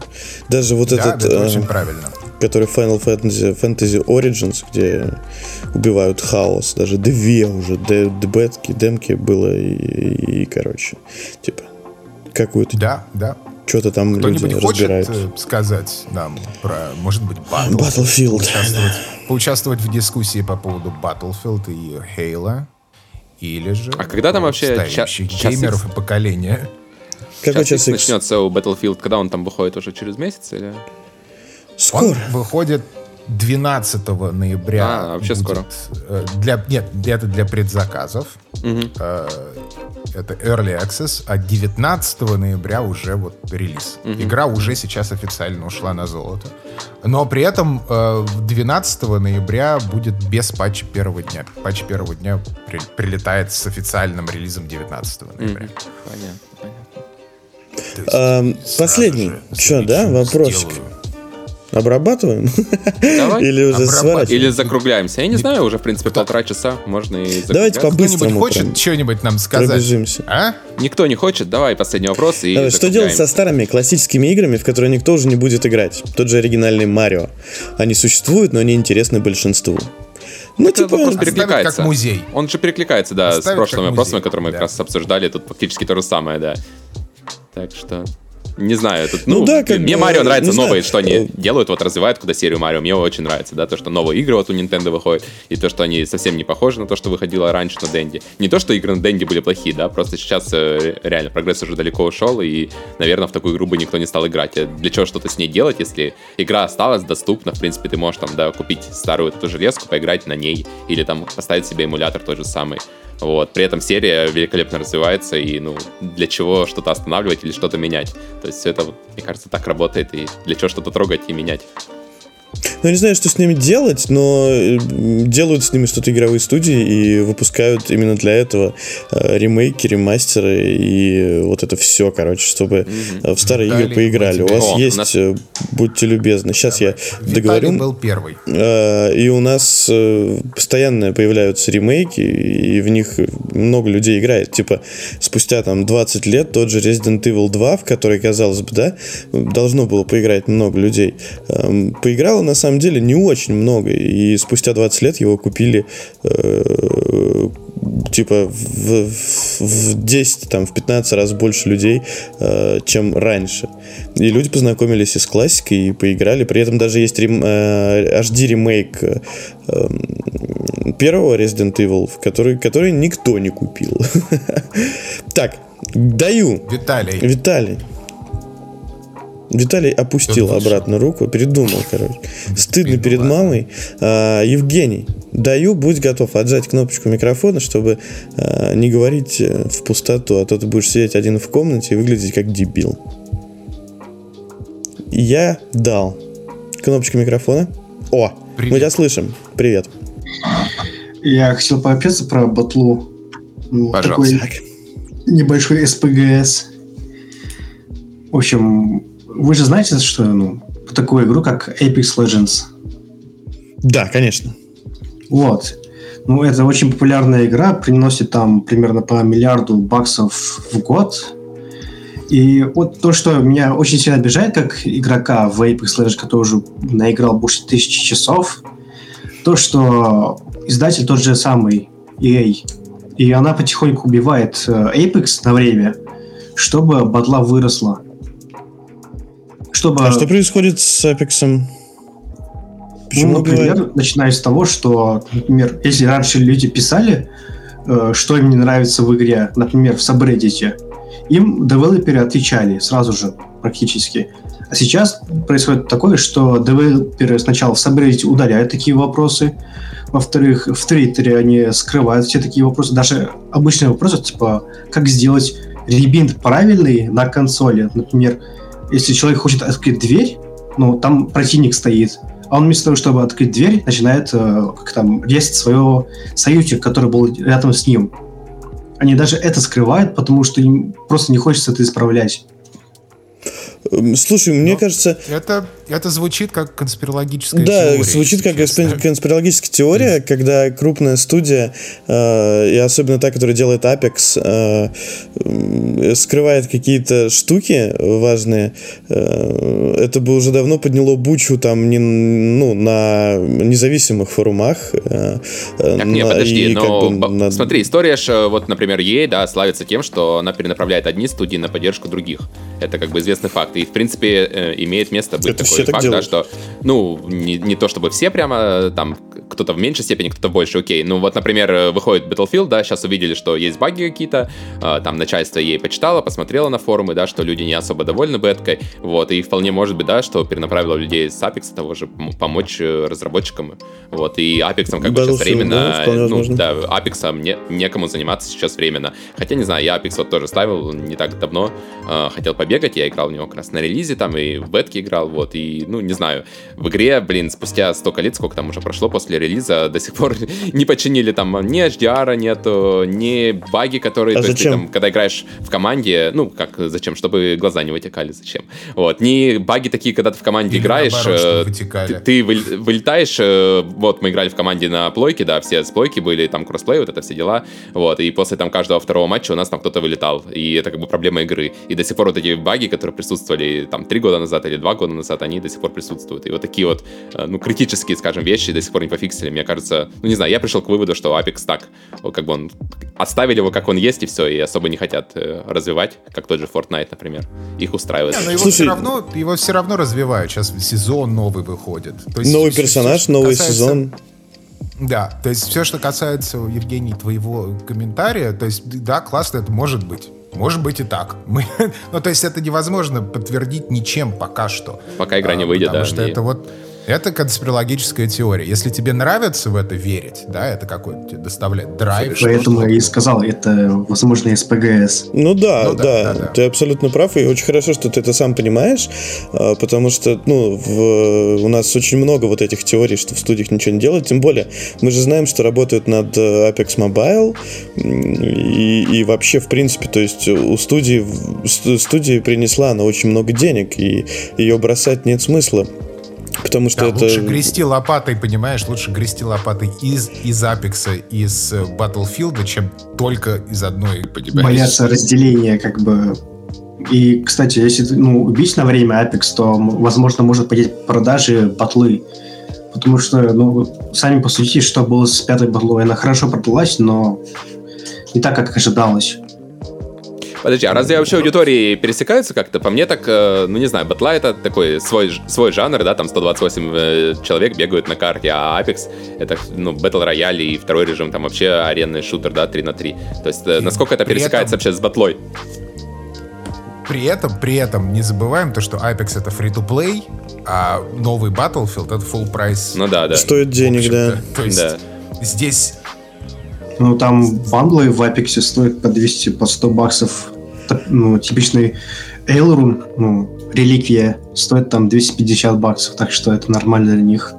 даже вот да, этот... это э, очень правильно который Final Fantasy, Fantasy Origins, где убивают хаос. Даже две уже дебетки, демки было и, и, и короче, типа, какую-то... Да, да. Что-то там Кто-нибудь люди хочет разбирают. Э, сказать нам про, может быть, Battlefield? Battlefield. Поучаствовать, поучаствовать в дискуссии по поводу Battlefield и Halo. Или же... А когда там вообще ча- геймеров и поколения? Какой час, час начнется у Battlefield? Когда он там выходит уже через месяц или... Скоро. Он выходит 12 ноября. А, вообще будет, скоро. Э, для, нет, это для предзаказов. Угу. Это Early Access, а 19 ноября уже вот релиз. Угу. Игра уже сейчас официально ушла на золото. Но при этом 12 э, ноября будет без патча первого дня. Патч первого дня при, прилетает с официальным релизом 19 ноября. Угу. Понятно, понятно. А, последний. Что, да, вопросик? Сделаю. Обрабатываем? Давай. Или уже сворачиваем? Или закругляемся. Я не знаю, уже, в принципе, полтора часа можно и Давайте по-быстрому. Кто-нибудь хочет что-нибудь нам сказать? Пробежимся. А? Никто не хочет? Давай последний вопрос и Давай, Что делать со старыми классическими играми, в которые никто уже не будет играть? Тот же оригинальный Марио. Они существуют, но они интересны большинству. Ну, это типа, вопрос перекликается. Как музей. Он же перекликается, да, Оставить с прошлыми вопросами, которые мы да. как раз обсуждали. Тут фактически то же самое, да. Так что... Не знаю, тут, ну, ну да, как мне Марио нравится новые, знаю. что они э, делают, вот развивают куда серию Марио, мне очень нравится, да, то, что новые игры вот у Nintendo выходят, и то, что они совсем не похожи на то, что выходило раньше на Денди. Не то, что игры на Денди были плохие, да, просто сейчас э, реально прогресс уже далеко ушел, и, наверное, в такую игру бы никто не стал играть. А для чего что-то с ней делать, если игра осталась доступна, в принципе, ты можешь там, да, купить старую эту железку, поиграть на ней, или там поставить себе эмулятор тот же самый. Вот. При этом серия великолепно развивается, и ну, для чего что-то останавливать или что-то менять. То есть все это, мне кажется, так работает, и для чего что-то трогать и менять. Ну, не знаю, что с ними делать, но э, делают с ними что-то игровые студии и выпускают именно для этого э, ремейки, ремастеры и вот это все, короче, чтобы mm-hmm. в старые Виталий, игры поиграли. У вас О, есть, нас... будьте любезны. Сейчас Давай. я договорю. был первый. И у нас постоянно появляются ремейки, и в них много людей играет. Типа, спустя там 20 лет тот же Resident Evil 2, в который, казалось бы, да, должно было поиграть много людей, эм, поиграло на самом деле не очень много. И спустя 20 лет его купили э, типа в, в 10, там, в 15 раз больше людей, э, чем раньше. И люди познакомились и с классикой, и поиграли. При этом даже есть рем, э, HD ремейк э, эм, первого Resident Evil, который, который никто не купил. (laughs) Так, даю. Виталий. Виталий. Виталий опустил обратно руку, передумал, короче. Стыдно перед мамой. А, Евгений, даю, будь готов отжать кнопочку микрофона, чтобы а, не говорить э, в пустоту, а то ты будешь сидеть один в комнате и выглядеть как дебил. Я дал. Кнопочка микрофона. О, Привет. мы тебя слышим. Привет. Я хотел пообщаться про батлу. Пожалуйста. Такой небольшой СПГС. В общем, вы же знаете, что ну, такую игру, как Apex Legends? Да, конечно. Вот. Ну, это очень популярная игра, приносит там примерно по миллиарду баксов в год. И вот то, что меня очень сильно обижает, как игрока в Apex Legends, который уже наиграл больше тысячи часов, то, что издатель тот же самый EA, и она потихоньку убивает э, Apex на время, чтобы батла выросла. Чтобы... А что происходит с Apex? Почему ну, например, бывает? начиная с того, что, например, если раньше люди писали, э, что им не нравится в игре, например, в сабреддите, им девелоперы отвечали сразу же, практически. А сейчас происходит такое, что девелоперы сначала в сабреддите удаляют такие вопросы, во-вторых, в Твиттере они скрывают все такие вопросы, даже обычные вопросы, типа, как сделать ребинт правильный на консоли. Например, если человек хочет открыть дверь, ну, там противник стоит, а он вместо того, чтобы открыть дверь, начинает э, как там резать своего союзника, который был рядом с ним. Они даже это скрывают, потому что им просто не хочется это исправлять. Слушай, мне Но кажется... Это, это звучит как конспирологическая да, теория. Да, звучит как честно. конспирологическая теория, когда крупная студия, э, и особенно та, которая делает Apex, э, скрывает какие-то штуки важные. Э, это бы уже давно подняло бучу там не, ну, на независимых форумах. Э, так, на, нет, подожди, но как бы, на... смотри, история же, вот, например, ей, да, славится тем, что она перенаправляет одни студии на поддержку других. Это как бы известный факт. И, в принципе, э, имеет место быть Это такой факт, да, что, ну, не, не то чтобы все прямо там, кто-то в меньшей степени, кто-то больше, окей. Ну, вот, например, выходит Battlefield, да, сейчас увидели, что есть баги какие-то, э, там начальство ей почитало, посмотрело на форумы, да, что люди не особо довольны беткой, вот, и вполне может быть, да, что перенаправило людей с Apex того же помочь э, разработчикам, вот, и Apex как бы сейчас временно, да, ну, да, Apex не, некому заниматься сейчас временно, хотя, не знаю, я Apex вот тоже ставил не так давно, хотел побегать, я играл в него как раз на релизе, там и в бетке играл, вот, и, ну, не знаю, в игре, блин, спустя столько лет, сколько там уже прошло после релиза, (laughs) до сих пор не починили там ни HDR нету, ни баги, которые, а то есть ты там, когда играешь в команде, ну, как, зачем, чтобы глаза не вытекали, зачем, вот, ни баги такие, когда ты в команде Или играешь, наоборот, э, ты, ты вылетаешь, э, вот, мы играли в команде на плойке, да, все с плойки были, там кроссплей, вот это все дела, вот, и после там каждого второго матча у нас там кто-то вылетал, и это как бы проблема игры, и до сих пор вот эти баги, которые присутствовали там три года назад или два года назад, они до сих пор присутствуют. И вот такие вот, э, ну, критические, скажем, вещи до сих пор не пофиксили. Мне кажется, ну, не знаю, я пришел к выводу, что Apex так, как бы он, оставили его, как он есть, и все, и особо не хотят э, развивать, как тот же Fortnite, например. Их устраивает. Не, но его Слушай, все равно, его все равно развивают. Сейчас сезон новый выходит. То есть новый персонаж, все, новый касается... сезон. Да, то есть все, что касается, Евгений, твоего комментария, то есть, да, классно это может быть. Может быть и так. Мы, (laughs) ну, то есть это невозможно подтвердить ничем пока что. Пока игра не а, выйдет, потому да. Потому что это вот это конспирологическая теория. Если тебе нравится в это верить, да, это какой-то тебе доставляет драйв. Поэтому я и сказал, это, возможно, СПГС. Ну да, ну, да, да, да, ты абсолютно прав, и очень хорошо, что ты это сам понимаешь, а, потому что, ну, в, у нас очень много вот этих теорий, что в студиях ничего не делают, тем более мы же знаем, что работают над э, Apex Mobile, и, и вообще, в принципе, то есть у студии, студии принесла она очень много денег, и ее бросать нет смысла. Потому что да, это... Лучше грести лопатой, понимаешь, лучше грести лопатой из, из Апекса, из э, Battlefield, чем только из одной, понимаешь? Боятся разделения, как бы. И, кстати, если ну, убить на время Apex, то, возможно, может поднять продажи батлы. Потому что, ну, сами посудите, что было с пятой батлой. Она хорошо продалась, но не так, как ожидалось. Подожди, а разве вообще аудитории пересекаются как-то? По мне так, э, ну не знаю, батла это такой свой, свой жанр, да, там 128 э, человек бегают на карте, а Apex это, ну, Battle Royale и второй режим, там вообще аренный шутер, да, 3 на 3. То есть э, насколько это пересекается этом... вообще с батлой? При этом, при этом не забываем то, что Apex это free-to-play, а новый Battlefield это full прайс. Ну да, да. Стоит денег, да. То есть да. здесь ну, там бандлы в Apex стоят по 200, по 100 баксов ну, типичный Эйлрун, ну, реликвия, стоит там 250 баксов, так что это нормально для них.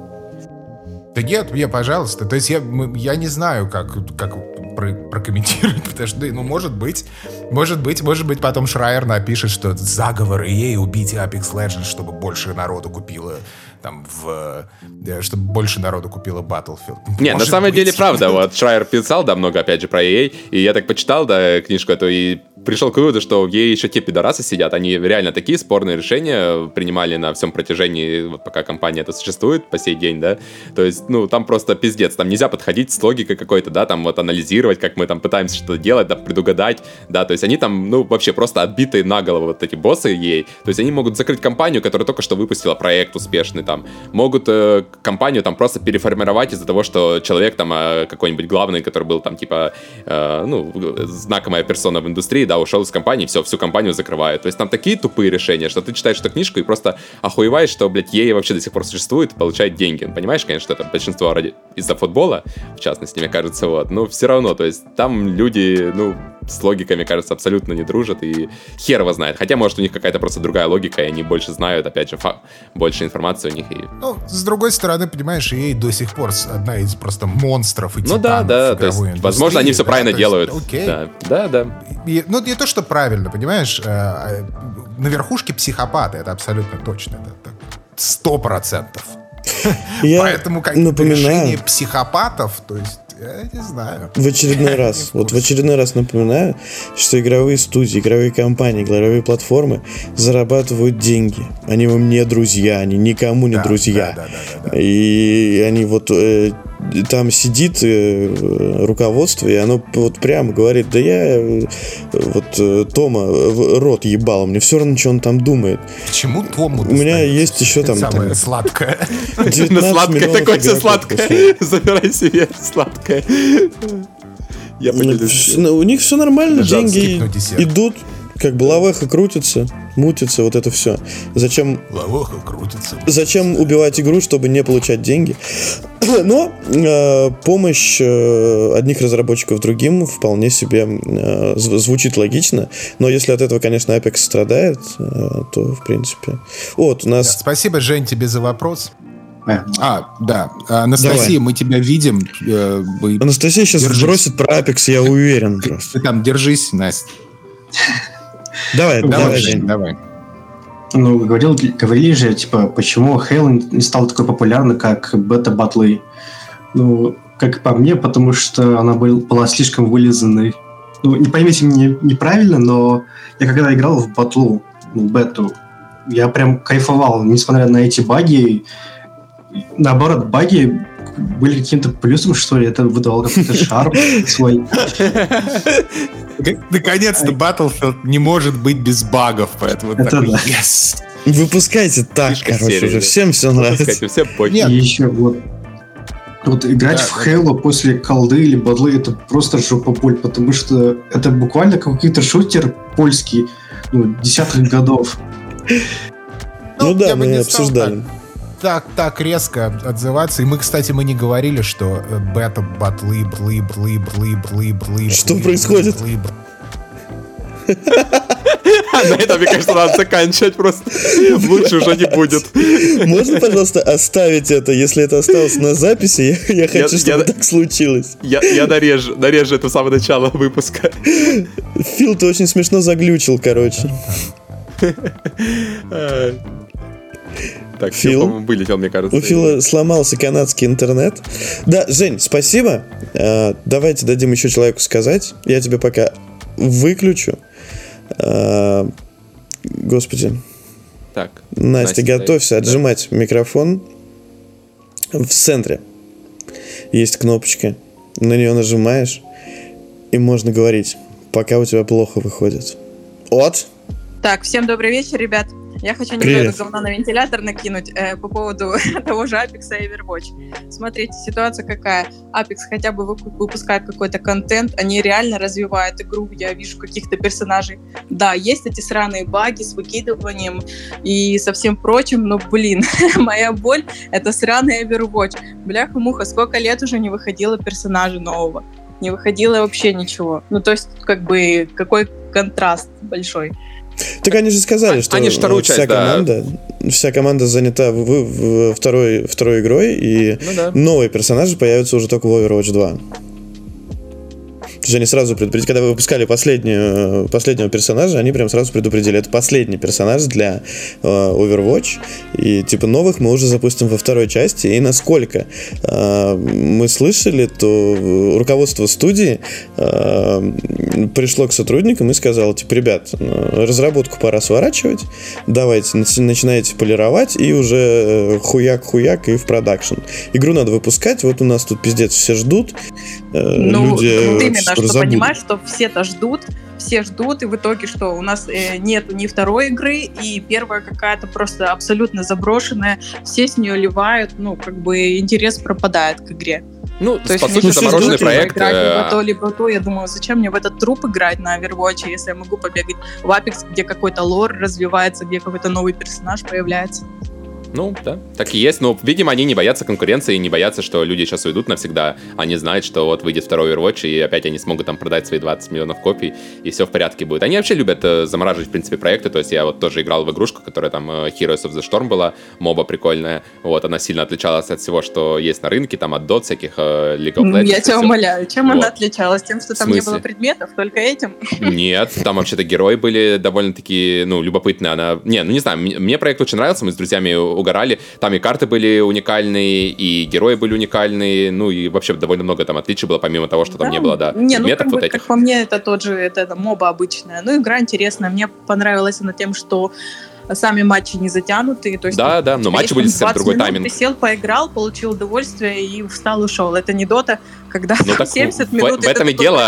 Да нет, мне, пожалуйста. То есть я, я не знаю, как, как про, прокомментировать, (laughs) потому что, ну, может быть, Может быть, может быть, потом Шрайер напишет, что заговор EA убить Apex Legends, чтобы больше народу купило там в... Э, чтобы больше народу купило Battlefield. Не, Может на самом быть. деле, правда, (laughs) вот Шрайер писал, да, много, опять же, про EA, и я так почитал, да, книжку эту, и пришел к выводу, что EA еще те пидорасы сидят, они реально такие спорные решения принимали на всем протяжении, вот пока компания это существует по сей день, да, то есть, ну, там просто пиздец, там нельзя подходить с логикой какой-то, да, там вот анализировать, как мы там пытаемся что-то делать, да, предугадать, да, то есть они там, ну, вообще просто отбитые на голову вот эти боссы EA, то есть они могут закрыть компанию, которая только что выпустила проект успешный, там, могут э, компанию там просто переформировать из-за того, что человек там э, какой-нибудь главный, который был там типа, э, ну, знакомая персона в индустрии, да, ушел из компании, все, всю компанию закрывают. То есть там такие тупые решения, что ты читаешь эту книжку и просто охуеваешь, что, блядь, ей вообще до сих пор существует, получает деньги. Ну, понимаешь, конечно, что это большинство ради из-за футбола, в частности, мне кажется, вот. Но все равно, то есть там люди, ну, с логиками, кажется, абсолютно не дружат, и хер его знает. Хотя, может, у них какая-то просто другая логика, и они больше знают, опять же, фа- больше информации у них. И... Ну, с другой стороны, понимаешь, ей до сих пор одна из просто монстров и Ну да, да, то есть, возможно, они все правильно делают. Окей. Да, да. да. И, ну, не то, что правильно, понимаешь, э, э, на верхушке психопаты, это абсолютно точно, это сто процентов. (laughs) Поэтому как напоминаю. решение психопатов, то есть я не знаю. В очередной (laughs) раз, вот в очередной раз напоминаю, что игровые студии, игровые компании, игровые платформы зарабатывают деньги. Они вам не друзья, они никому не да, друзья. Да, да. И они вот э, там сидит э, руководство, и оно вот прямо говорит, да я э, вот э, Тома рот ебал, мне все равно, что он там думает. Почему Тому У меня есть еще там... Самое сладкое. (laughs) На сладкое, такое все сладкое. Забирай себе сладкое. Я поделюсь. Ну, у них все нормально, деньги идут, как бы лавеха крутится, мутится, вот это все. Зачем... Лавеха крутится. Зачем убивать игру, чтобы не получать деньги? (clears throat) Но э, помощь э, одних разработчиков другим вполне себе э, звучит логично. Но если от этого, конечно, Apex страдает, э, то в принципе... Вот, у нас... Да, спасибо, Жень, тебе за вопрос. Э, а, да. Анастасия, Давай. мы тебя видим. Э, Анастасия сейчас держись. бросит про Apex, я уверен. Ты, ты там держись, Настя. Давай, давай, Жень, давай. Ну, говорил, говорили же, типа, почему Halo не стал такой популярной, как бета-батлы. Ну, как по мне, потому что она был, была слишком вылизанной. Ну, не поймите меня неправильно, но я когда играл в батлу, ну, бету, я прям кайфовал, несмотря на эти баги. Наоборот, баги были каким-то плюсом, что ли, это выдавал какой-то шарм свой. Наконец-то Battlefield не может быть без багов, поэтому это такой, да. (laughs) yes. Выпускайте так, Фишка короче, серии, уже всем все нравится. Все Нет. И еще вот вот играть да, в Halo да. после колды или бадлы это просто жопа боль, потому что это буквально какой-то шутер польский, ну, десятых годов. Ну, ну да, мы обсуждали. Так так, так резко отзываться. И мы, кстати, мы не говорили, что э, бета, батлы, блы, блы, блы, блы, блы. Что происходит? На (laughs) этом, мне кажется, надо заканчивать просто. Лучше уже не будет. Можно, пожалуйста, оставить это, если это осталось на записи? Я, я хочу, я, чтобы я, так случилось. Я, я нарежу, нарежу это самое начало выпуска. Фил, ты очень смешно заглючил, короче. (laughs) Так, Фил, Фил вылетел, мне кажется. У Фила сломался канадский интернет. Да, Жень, спасибо. А, давайте дадим еще человеку сказать. Я тебе пока выключу. А, господи. Так. Настя, Настя готовься да. отжимать микрофон. В центре есть кнопочка. На нее нажимаешь, и можно говорить, пока у тебя плохо выходит. От. Так, всем добрый вечер, ребят. Я хочу немного говна на вентилятор накинуть э, по поводу (laughs) того же Apex и Overwatch. Смотрите, ситуация какая. Apex хотя бы выпускает какой-то контент, они реально развивают игру, я вижу каких-то персонажей. Да, есть эти сраные баги с выкидыванием и со всем прочим, но, блин, (laughs) моя боль — это сраный Overwatch. Бляха-муха, сколько лет уже не выходило персонажа нового? Не выходило вообще ничего. Ну, то есть, как бы, какой контраст большой. Так они же сказали, а, что они вторую вся часть, команда, да. вся команда занята в, в, в второй, второй игрой, и ну, да. новые персонажи появятся уже только в Overwatch 2. Есть они сразу предупредили, когда вы выпускали последнюю, последнего персонажа, они прям сразу предупредили, это последний персонаж для э, Overwatch, и типа новых мы уже запустим во второй части, и насколько э, мы слышали, то руководство студии э, пришло к сотрудникам и сказало, типа, ребят, э, разработку пора сворачивать, давайте начинайте полировать, и уже хуяк-хуяк и в продакшн. Игру надо выпускать, вот у нас тут пиздец все ждут, э, ну, люди вот именно, что забудут. понимаешь, что все-то ждут, все ждут, и в итоге что, у нас э, нет ни второй игры, и первая какая-то просто абсолютно заброшенная, все с нее ливают, ну, как бы интерес пропадает к игре. Ну, то есть, по сути, замороженный проект. Играть либо э, то, либо то. Я думаю, зачем мне в этот труп играть на Overwatch, если я могу побегать в Apex, где какой-то лор развивается, где какой-то новый персонаж появляется. Ну, да, так и есть. Но, видимо, они не боятся конкуренции, не боятся, что люди сейчас уйдут навсегда. Они знают, что вот выйдет второй Overwatch, и опять они смогут там продать свои 20 миллионов копий, и все в порядке будет. Они вообще любят э, замораживать, в принципе, проекты. То есть я вот тоже играл в игрушку, которая там э, Heroes of the Storm была, моба прикольная. Вот, она сильно отличалась от всего, что есть на рынке, там от дот всяких э, League of Legends. Я тебя умоляю, чем вот. она отличалась? Тем, что там не было предметов, только этим? (laughs) Нет, там вообще-то герои были довольно-таки, ну, любопытные. Она... Не, ну не знаю, мне проект очень нравился, мы с друзьями угорали. Там и карты были уникальные, и герои были уникальные, ну и вообще довольно много там отличий было, помимо того, что там не было, да, не, ну, как, вот бы, этих. как по мне, это тот же, это, это моба обычная. Ну, игра интересная. Мне понравилась она тем, что сами матчи не затянутые. То есть, да, да, но матчи были совсем другой тайминг. Ты сел, поиграл, получил удовольствие и встал, ушел. Это не дота, когда ну, так 70 минут, в, в этом и дело.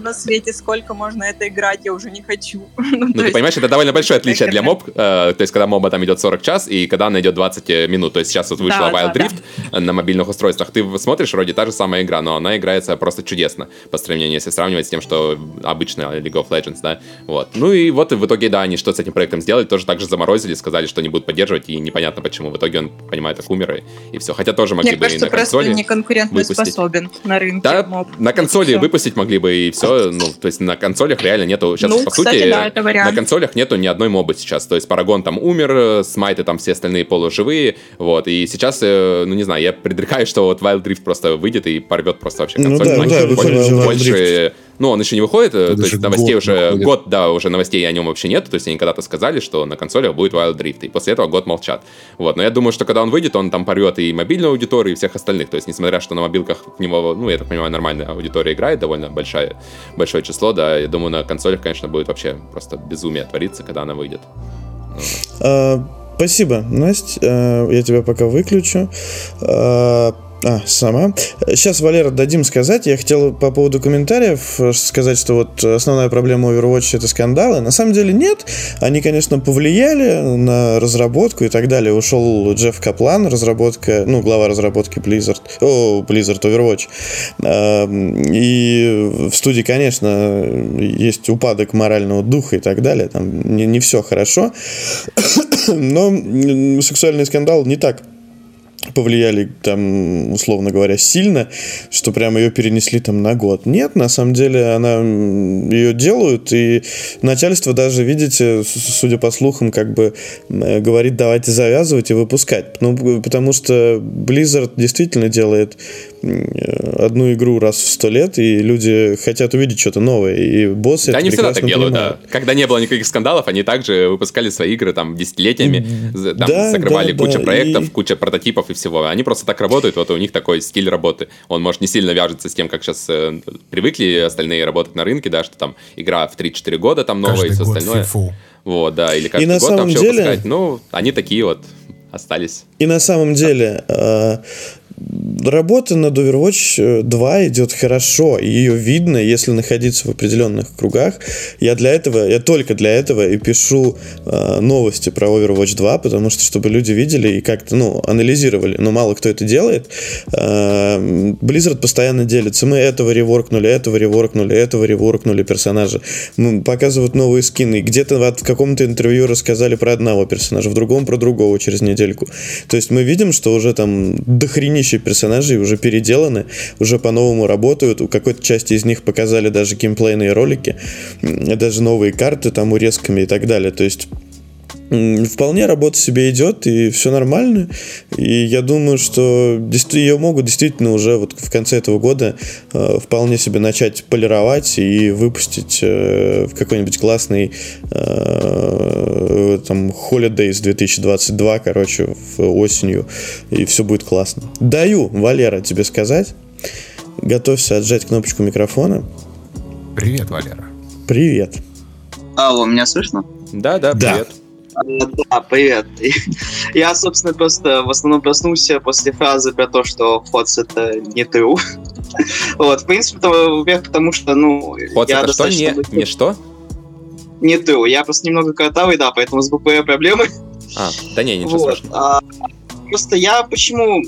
на свете, сколько можно это играть, я уже не хочу. (laughs) ну, ты есть... понимаешь, это довольно большое отличие для моб, э, то есть когда моба там идет 40 час, и когда она идет 20 э, минут, то есть сейчас вот вышла да, Wild да, Rift да. на мобильных устройствах, ты смотришь, вроде та же самая игра, но она играется просто чудесно по сравнению, если сравнивать с тем, что обычная League of Legends, да, вот. Ну и вот в итоге, да, они что с этим проектом сделали, тоже так же заморозили, сказали, что не будут поддерживать, и непонятно почему. В итоге он, понимает, так умер, и, и все. Хотя тоже могли Мне бы кажется, и на консоли не конкурентно способен на рынке. Да, моб на консоли все. выпустить могли бы и все. Ну, то есть на консолях реально нету. Сейчас, ну, по кстати, сути, да, это на консолях нету ни одной мобы сейчас. То есть Парагон там умер, Смайты там все остальные полуживые. Вот. И сейчас, э, ну не знаю, я предрекаю, что вот Wild Rift просто выйдет и порвет просто вообще консоль. Ну, да, да, больше, больше ну, он еще не выходит, Это то есть новостей год уже, выходит. год, да, уже новостей о нем вообще нет, то есть они когда-то сказали, что на консолях будет Wild Rift, и после этого год молчат. Вот, но я думаю, что когда он выйдет, он там порвет и мобильную аудиторию, и всех остальных, то есть несмотря, что на мобилках в него, ну, я так понимаю, нормальная аудитория играет, довольно большая, большое число, да, я думаю, на консолях, конечно, будет вообще просто безумие твориться, когда она выйдет. А, спасибо, Настя, а, я тебя пока выключу. А, сама. Сейчас, Валера, дадим сказать. Я хотел по поводу комментариев сказать, что вот основная проблема Overwatch это скандалы. На самом деле нет. Они, конечно, повлияли на разработку и так далее. Ушел Джефф Каплан, разработка, ну, глава разработки Blizzard, о, Blizzard Overwatch. И в студии, конечно, есть упадок морального духа и так далее. Там не, не все хорошо. (coughs) Но сексуальный скандал не так повлияли там, условно говоря, сильно, что прям ее перенесли там на год. Нет, на самом деле она ее делают, и начальство даже, видите, судя по слухам, как бы э, говорит, давайте завязывать и выпускать. Ну, потому что Blizzard действительно делает одну игру раз в сто лет, и люди хотят увидеть что-то новое, и боссы Да, они всегда так делают, понимают. да. Когда не было никаких скандалов, они также выпускали свои игры там десятилетиями, там да, закрывали да, кучу да, проектов, и... куча прототипов и всего. Они просто так работают, вот у них такой стиль работы. Он, может, не сильно вяжется с тем, как сейчас э, привыкли остальные работать на рынке, да, что там игра в 3-4 года там новая каждый и все остальное. Фифу. Вот, да, или каждый и год там все деле... выпускать. Ну, они такие вот остались. И на самом деле э, работа над Overwatch 2 э, идет хорошо, и ее видно, если находиться в определенных кругах. Я для этого, я только для этого и пишу э, новости про Overwatch 2, потому что чтобы люди видели и как-то, ну, анализировали, но мало кто это делает. Э, Blizzard постоянно делится. Мы этого реворкнули, этого реворкнули, этого реворкнули персонажа. Показывают новые скины. Где-то в каком-то интервью рассказали про одного персонажа, в другом про другого через недельку. То есть мы видим, что уже там дохренища тысячи персонажей уже переделаны, уже по-новому работают. У какой-то части из них показали даже геймплейные ролики, даже новые карты там урезками и так далее. То есть вполне работа себе идет, и все нормально. И я думаю, что ее могут действительно уже вот в конце этого года э, вполне себе начать полировать и выпустить э, в какой-нибудь классный э, там Holidays 2022, короче, в осенью, и все будет классно. Даю, Валера, тебе сказать. Готовься отжать кнопочку микрофона. Привет, Валера. Привет. Алло, меня слышно? Да, да, привет. Да. Да, привет. (laughs) Я, собственно, просто в основном проснулся после фразы про то, что Ходс это не true. (laughs) Вот, в принципе, во-первых, потому что, ну... Ходс это что? Не, не что? Не true. Я просто немного картавый, да, поэтому с БП проблемы. А, да не, ничего вот. страшного. А, просто я почему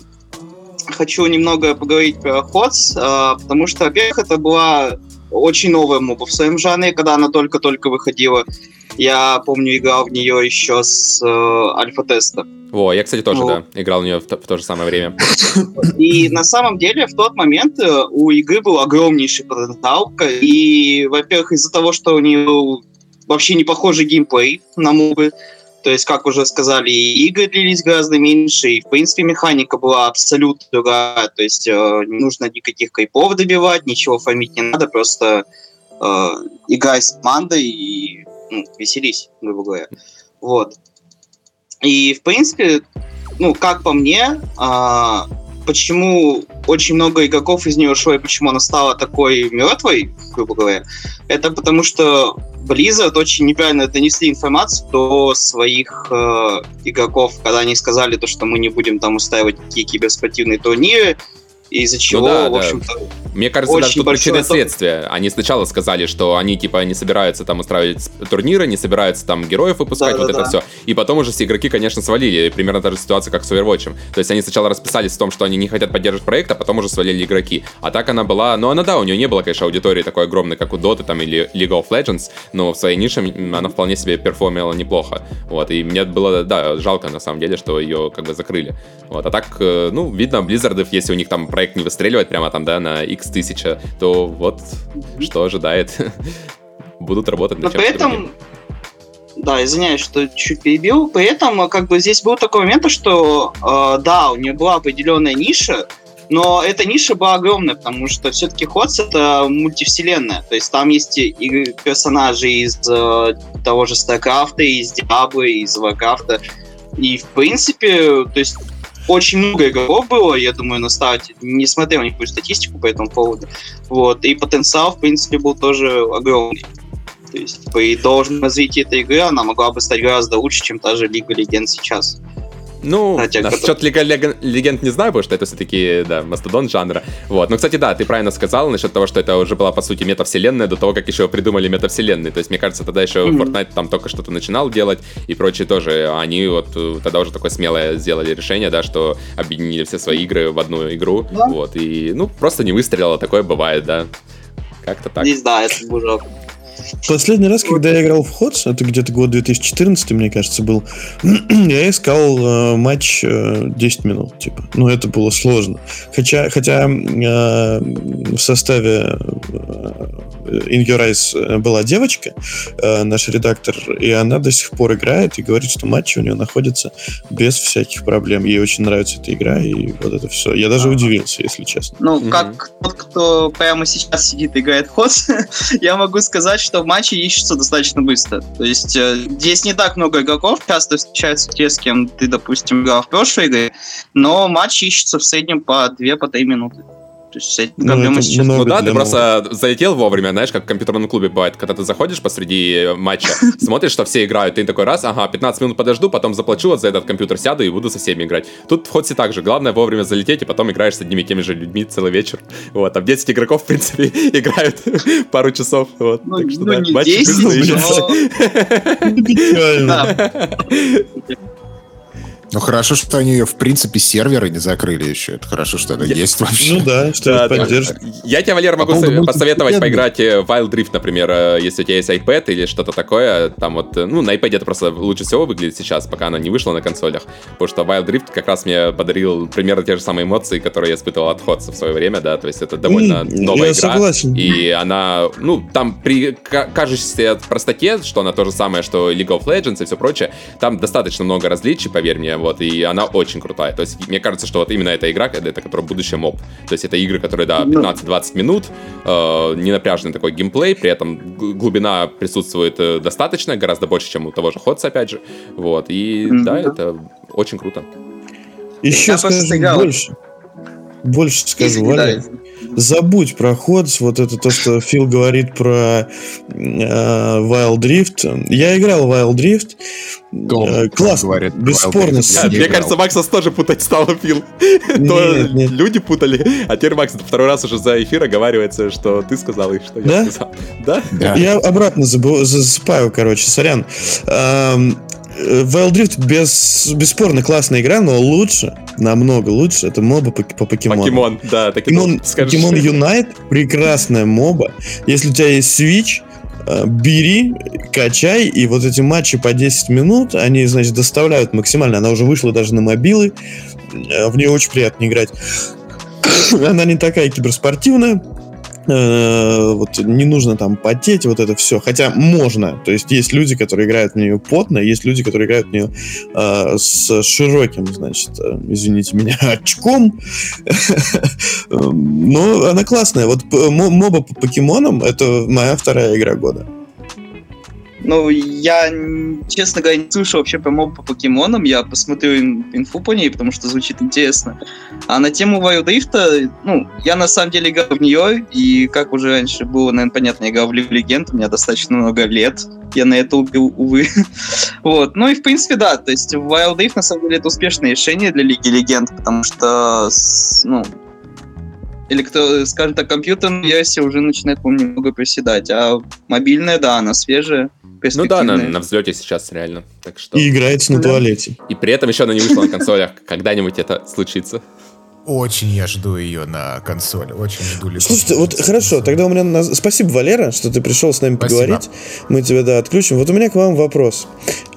хочу немного поговорить про Ходс, а, потому что, во-первых, это была очень новая моба в своем жанре, когда она только-только выходила. Я помню, играл в нее еще с э, альфа-теста. О, я, кстати, тоже, вот. да, играл в нее в, в то же самое время. И на самом деле в тот момент э, у игры был огромнейший потенциал. И, во-первых, из-за того, что у нее вообще не похожий геймплей на мобы, то есть, как уже сказали, игры длились гораздо меньше, и, в принципе, механика была абсолютно другая. То есть, э, не нужно никаких кайпов добивать, ничего фамить не надо, просто э, играй с командой и ну, веселись, грубо говоря. Вот. И, в принципе, ну, как по мне, а, почему очень много игроков из нее ушло и почему она стала такой мертвой, грубо говоря, это потому что Blizzard очень неправильно донесли информацию до своих э, игроков, когда они сказали то, что мы не будем там устраивать такие киберспортивные турниры, из-за ну чего, ну, да, в общем-то, да. Мне кажется, очень даже тут причина следствия. Они сначала сказали, что они, типа, не собираются там устраивать турниры, не собираются там героев выпускать, да, вот да, это да. все. И потом уже все игроки, конечно, свалили. Примерно та же ситуация, как с Overwatch. То есть они сначала расписались в том, что они не хотят поддерживать проект, а потом уже свалили игроки. А так она была... Ну, она, да, у нее не было, конечно, аудитории такой огромной, как у Dota там или League of Legends, но в своей нише она вполне себе перформила неплохо. Вот, и мне было, да, жалко, на самом деле, что ее как бы закрыли. Вот, а так, э, ну, видно, Blizzardов, если у них там проект не выстреливает прямо там, да, на x тысяча, то вот что ожидает. (laughs) Будут работать над чем этом да, извиняюсь, что чуть перебил. При этом, как бы здесь был такой момент, что э, да, у нее была определенная ниша, но эта ниша была огромная, потому что все-таки Ходс это мультивселенная. То есть там есть и персонажи из э, того же StarCraft, из Diablo, из Warcraft. И в принципе, то есть очень много игроков было, я думаю, на старте, не смотрел никакую статистику по этому поводу. Вот, и потенциал, в принципе, был тоже огромный. То есть при должном развитии этой игры она могла бы стать гораздо лучше, чем та же Лига Легенд сейчас. Ну, насчет который... Лига Легенд не знаю, потому что это все-таки, да, мастодон жанра. Вот. Но, кстати, да, ты правильно сказал насчет того, что это уже была, по сути, метавселенная до того, как еще придумали метавселенные. То есть, мне кажется, тогда еще mm-hmm. Fortnite там только что-то начинал делать, и прочие тоже. Они вот э, тогда уже такое смелое сделали решение, да, что объединили все свои игры в одну игру. Yeah. Вот. И, ну, просто не выстрелило, такое бывает, да. Как-то так. Здесь, да, это уже Последний раз, когда я играл в Ходс, это где-то год 2014, мне кажется, был, (clears throat) я искал э, матч э, 10 минут, типа. Ну, это было сложно. Хотя, хотя э, в составе э, In Your Eyes была девочка, э, наш редактор, и она до сих пор играет и говорит, что матчи у нее находятся без всяких проблем. Ей очень нравится эта игра, и вот это все. Я даже удивился, если честно. Ну, mm-hmm. как тот, кто прямо сейчас сидит и играет в Ходс, (laughs) я могу сказать, что матчи ищутся достаточно быстро. То есть э, здесь не так много игроков, часто встречаются те, с кем ты, допустим, играл в прошлой игре, но матчи ищутся в среднем по 2-3 по минуты. То есть с ну, сейчас... Ну да, ты просто залетел вовремя, знаешь, как в компьютерном клубе бывает, когда ты заходишь посреди матча, (laughs) смотришь, что все играют, ты такой раз, ага, 15 минут подожду, потом заплачу вот за этот компьютер, сяду и буду со всеми играть. Тут в Ходсе так же, главное вовремя залететь, и потом играешь с одними и теми же людьми целый вечер. Вот, а 10 игроков, в принципе, (laughs) играют (laughs) пару часов. Вот, ну, так что, ну, да, не 10, но... Ну хорошо, что они, в принципе, серверы не закрыли еще. Это хорошо, что она я... есть вообще. Ну да, (laughs) что да, поддержит. Я тебе, Валер, могу а посоветовать поиграть э, в Wild Drift, например, э, если у тебя есть iPad или что-то такое. Там вот, э, ну, на iPad это просто лучше всего выглядит сейчас, пока она не вышла на консолях. Потому что Wild Drift как раз мне подарил примерно те же самые эмоции, которые я испытывал от Ходса в свое время, да. То есть это довольно mm, новая игра. Согласен. И она, ну, там при кажущейся простоте, что она то же самое, что League of Legends и все прочее, там достаточно много различий, поверь мне, вот, и она очень крутая. То есть мне кажется, что вот именно эта игра, это которая будущее моб. То есть это игры, которые, да, 15-20 ну. минут, э, ненапряженный такой геймплей, при этом глубина присутствует э, достаточно, гораздо больше, чем у того же Ходса, опять же. Вот, и mm-hmm. да, это очень круто. Еще Я скажу больше. Больше скажу, Валя. Забудь про Ходс, вот это то, что Фил говорит про э, Wild Rift. Я играл в Wild Rift. Э, Класс, говорит, бесспорно. Да, мне кажется, Максос тоже путать стал, Фил. (laughs) То люди путали, а теперь Макс второй раз уже за эфир оговаривается, что ты сказал и что я сказал. Да? Я обратно засыпаю, короче, сорян. Wild Rift без, бесспорно классная игра, но лучше, намного лучше, это моба по, по покемону. Покемон, да, так Покемон, Покемон (laughs) Unite прекрасная моба. Если у тебя есть Switch, э, бери, качай, и вот эти матчи по 10 минут, они, значит, доставляют максимально. Она уже вышла даже на мобилы, э, в нее очень приятно играть. (coughs) Она не такая киберспортивная, Э, вот не нужно там потеть, вот это все. Хотя можно. То есть есть люди, которые играют в нее потно, есть люди, которые играют в нее э, с широким, значит, э, извините меня, (laughs) очком. Но она классная. Вот моба по покемонам это моя вторая игра года. Ну, я, честно говоря, не слышал вообще про моб по покемонам. Я посмотрю инфу по ней, потому что звучит интересно. А на тему Rift, ну, я на самом деле играл в нее, и как уже раньше было, наверное, понятно, я играл в League Legend, у меня достаточно много лет. Я на это убил, увы. (laughs) вот. Ну и, в принципе, да, то есть Wild на самом деле, это успешное решение для Лиги Легенд, потому что, ну, или кто, скажем так, компьютерная версия уже начинает, по немного приседать, а мобильная, да, она свежая. Ну да, на, на взлете сейчас реально. Так что... И играется на туалете. И при этом еще она не вышла на консолях. Когда-нибудь это случится. Очень я жду ее на консоли. Очень жду. Слушайте, вот хорошо, тогда у меня... На... Спасибо, Валера, что ты пришел с нами Спасибо. поговорить. Мы тебя, да, отключим. Вот у меня к вам вопрос.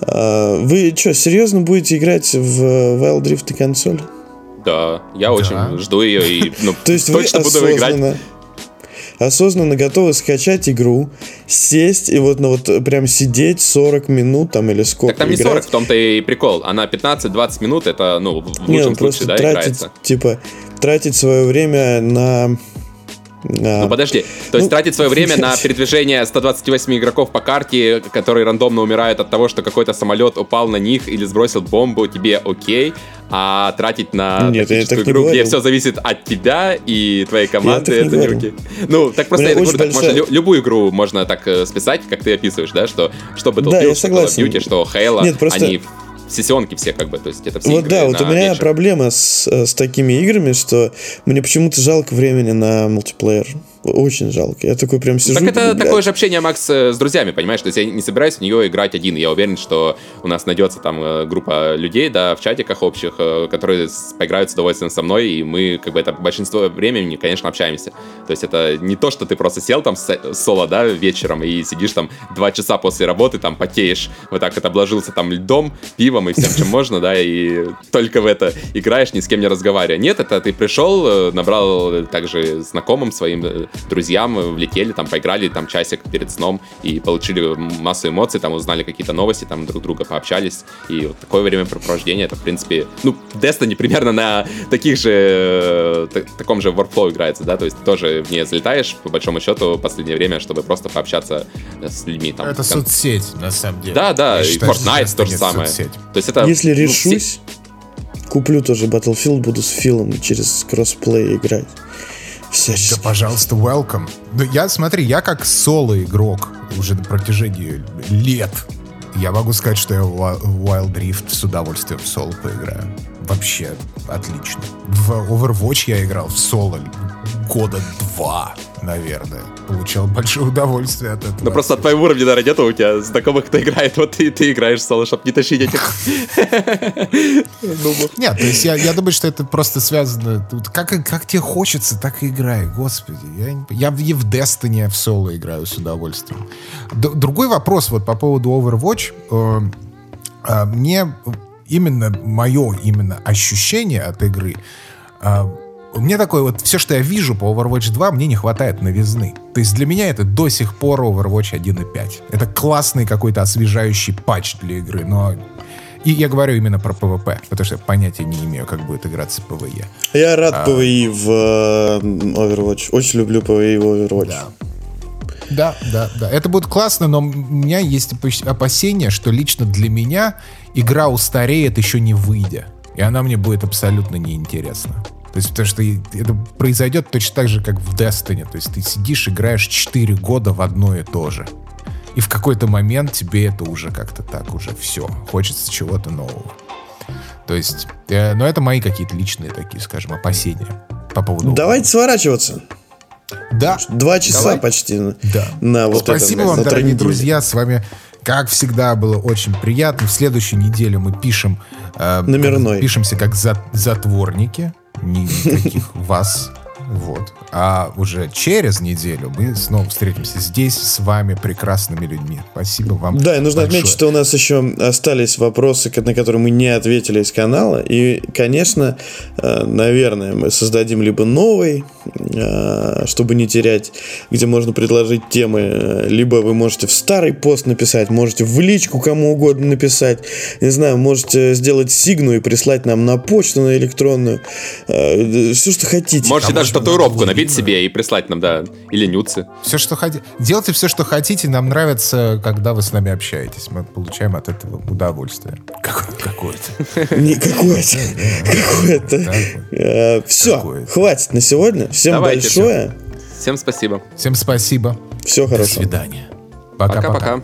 А, вы что, серьезно будете играть в Wild Rift и консоль? Да, я да. очень жду ее и ну, (laughs) То есть точно вы буду играть осознанно готовы скачать игру, сесть и вот, ну, вот прям сидеть 40 минут там или сколько. Так там не играть. 40, в том-то и прикол. Она 15-20 минут, это, ну, в лучшем Нет, случае, да, тратить, играется. Типа, тратить свое время на ну подожди, то есть ну, тратить свое время на передвижение 128 игроков по карте, которые рандомно умирают от того, что какой-то самолет упал на них или сбросил бомбу, тебе окей, а тратить на Нет, игру, где все зависит от тебя и твоей команды, это не, не окей. Ну, так просто я говорю, так, можно, любую игру можно так э, списать, как ты описываешь, да, что, что Battlefield, да, что Call of Duty, что Halo, Нет, просто... они сессионки все как бы, то есть это все Вот да, вот у меня вечер. проблема с, э, с такими играми, что мне почему-то жалко времени на мультиплеер. Очень жалко. Я такой прям сижу. Так это такое же общение, Макс, э, с друзьями, понимаешь? То есть я не собираюсь в нее играть один. Я уверен, что у нас найдется там э, группа людей, да, в чатиках общих, э, которые поиграют с удовольствием со мной, и мы, как бы, это большинство времени, конечно, общаемся. То есть это не то, что ты просто сел там соло, да, вечером и сидишь там два часа после работы, там потеешь, вот так вот обложился там льдом, пивом и всем, чем (laughs) можно, да, и только в это играешь, ни с кем не разговаривая. Нет, это ты пришел, набрал также знакомым своим друзьям, влетели, там, поиграли там часик перед сном и получили массу эмоций, там, узнали какие-то новости, там, друг друга пообщались, и вот такое времяпрепровождение, это, в принципе, ну, Destiny примерно на таких же, таком же workflow играется, да, то есть ты тоже в ней залетаешь, по большому счету, в последнее время, чтобы просто пообщаться с людьми, там. Это кон... соцсеть, на самом деле. Да, да, Я и считаю, Fortnite то же самое. Соцсеть. То есть это... Если ну, решусь, куплю тоже Battlefield, буду с Филом через кроссплей играть всячески. Да, пожалуйста, welcome. Ну, я, смотри, я как соло-игрок уже на протяжении лет, я могу сказать, что я в Wild Rift с удовольствием в соло поиграю. Вообще отлично. В Overwatch я играл в соло года два, наверное. Получал большое удовольствие от этого. Ну просто от твоего уровня, наверное, нету у тебя знакомых, кто играет. Вот ты, ты играешь соло, чтобы не тащить этих Нет, то есть я, я думаю, что это просто связано... Как, как тебе хочется, так и играй, господи. Я, я и в Destiny в соло играю с удовольствием. Другой вопрос вот по поводу Overwatch. Э, э, мне именно мое именно ощущение от игры э, мне такое вот, все, что я вижу по Overwatch 2, мне не хватает новизны. То есть для меня это до сих пор Overwatch 1.5. Это классный какой-то освежающий патч для игры, но... И я говорю именно про PvP, потому что я понятия не имею, как будет играться PvE. Я рад а... PvE в э, Overwatch. Очень люблю PvE в Overwatch. Да. Да, да, да. Это будет классно, но у меня есть опасение, что лично для меня игра устареет еще не выйдя. И она мне будет абсолютно неинтересна. То есть, потому что это произойдет точно так же, как в Destiny. То есть ты сидишь, играешь 4 года в одно и то же. И в какой-то момент тебе это уже как-то так уже все. Хочется чего-то нового. То есть, э, но это мои какие-то личные такие, скажем, опасения по поводу... Давайте сворачиваться. Да. Два часа Давай. почти да. на вот Спасибо это, вам, дорогие друзья. С вами, как всегда, было очень приятно. В следующую неделю мы пишем... Э, Номерной. Пишемся как за, затворники никаких вас. Вот. А уже через неделю мы снова встретимся здесь с вами, прекрасными людьми. Спасибо вам. Да, и нужно большое. отметить, что у нас еще остались вопросы, на которые мы не ответили из канала. И, конечно, э, наверное, мы создадим либо новый, э, чтобы не терять, где можно предложить темы. Либо вы можете в старый пост написать, можете в личку кому угодно написать. Не знаю, можете сделать сигну и прислать нам на почту, на электронную. Э, Все, что хотите. Можете даже татуировку набить себе и прислать нам, да, или нюцы. Все, что хотите. Делайте все, что хотите. Нам нравится, когда вы с нами общаетесь. Мы получаем от этого удовольствие. Какое-то. Не какое-то. Какое-то. Э, все, хватит на сегодня. Всем большое. Всем спасибо. Всем спасибо. Все хорошо. До свидания. Пока-пока.